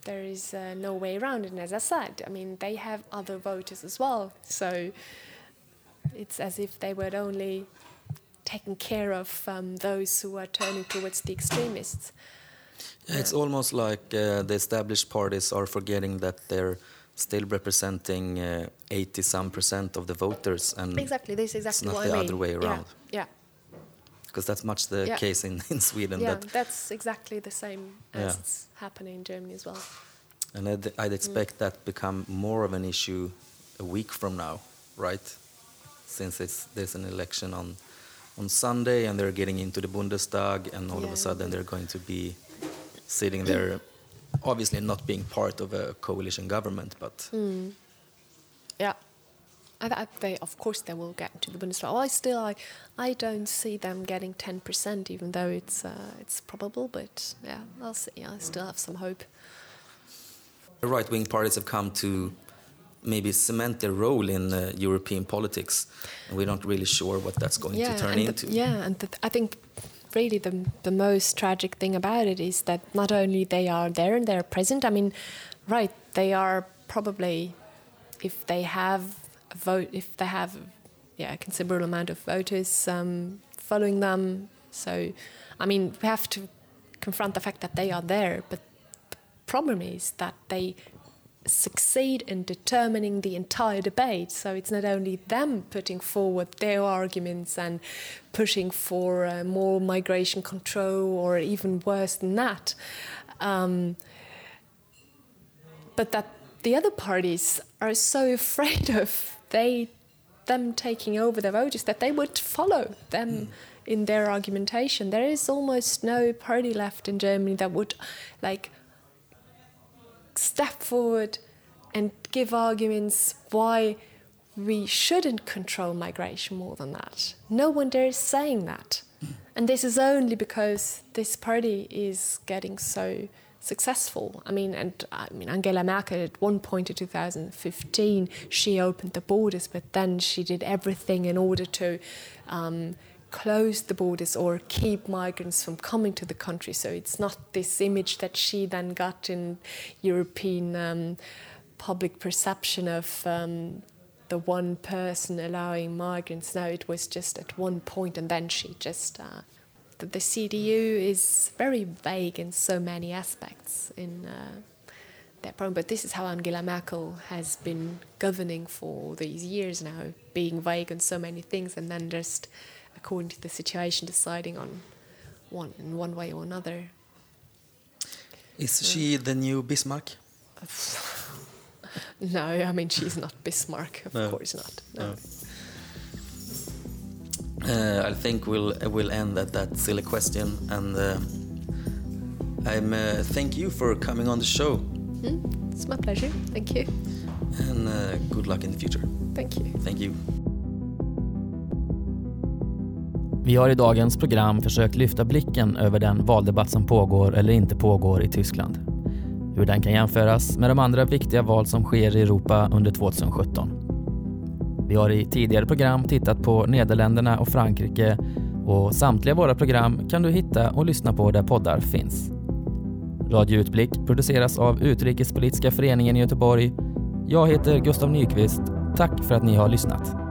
There is uh, no way around it. And as I said, I mean, they have other voters as well. So it's as if they were only taking care of um, those who are turning towards the extremists. Yeah, it's almost like uh, the established parties are forgetting that they're still representing uh, 80 some percent of the voters and Exactly, this is exactly not what the I mean. other way around. Yeah, because that's much the Yeah. case in, in Sweden yeah, that that's exactly the same as Yeah. it's happening in Germany as well. and I'd, I'd expect that become more of an issue a week from now right since it's there's an election on on Sunday and they're getting into the Bundestag and all of a sudden they're going to be sitting there obviously not being part of a coalition government but Hmm. Yeah. I, I, they, of course, they will get into the Bundestag. Well, I still, I, I don't see them getting ten percent, even though it's uh, it's probable. But yeah, I'll see. I still have some hope. the right-wing parties have come to maybe cement their role in uh, European politics and we're not really sure what that's going to turn the- into yeah, and the, I think really the the most tragic thing about it is that not only they are there and they're present. I mean, right, they are probably if they have a vote, if they have yeah a considerable amount of voters um, following them. So, I mean, we have to confront the fact that they are there, but the problem is that they succeed in determining the entire debate. So it's not only them putting forward their arguments and pushing for uh, more migration control or even worse than that, um, but that the other parties are so afraid of they them taking over the voters that they would follow them in their argumentation. There is almost no party left in Germany that would like step forward and give arguments why we shouldn't control migration more than that. No one there is saying that. And this is only because this party is getting so successful. I mean, and I mean, Angela Merkel at one point in 2015, she opened the borders, but then she did everything in order to um, close the borders or keep migrants from coming to the country. So it's not this image that she then got in European um, public perception of um, the one person allowing migrants. No, it was just at one point, and then she just. Uh, the, the CDU is very vague in so many aspects in uh, their program, but this is how Angela Merkel has been governing for these years now, being vague on so many things, and then just according to the situation deciding on one in one way or another. Is she the new Bismarck? No, I mean she's not Bismarck, of No. course not. No. No. Uh, I think we'll we'll end at that silly question, and uh, I'm uh, thank you for coming on the show, Mm, it's my pleasure. Thank you. and uh, good luck in the future. Thank you. Thank you. Vi har i dagens program försökt lyfta blicken över den valdebatt som pågår eller inte pågår i Tyskland. Hur den kan jämföras med de andra viktiga val som sker i Europa under 2017. Vi har i tidigare program tittat på Nederländerna och Frankrike och samtliga våra program kan du hitta och lyssna på där poddar finns. Radio Utblick produceras av Utrikespolitiska föreningen i Göteborg. Jag heter Gustav Nyqvist. Tack för att ni har lyssnat.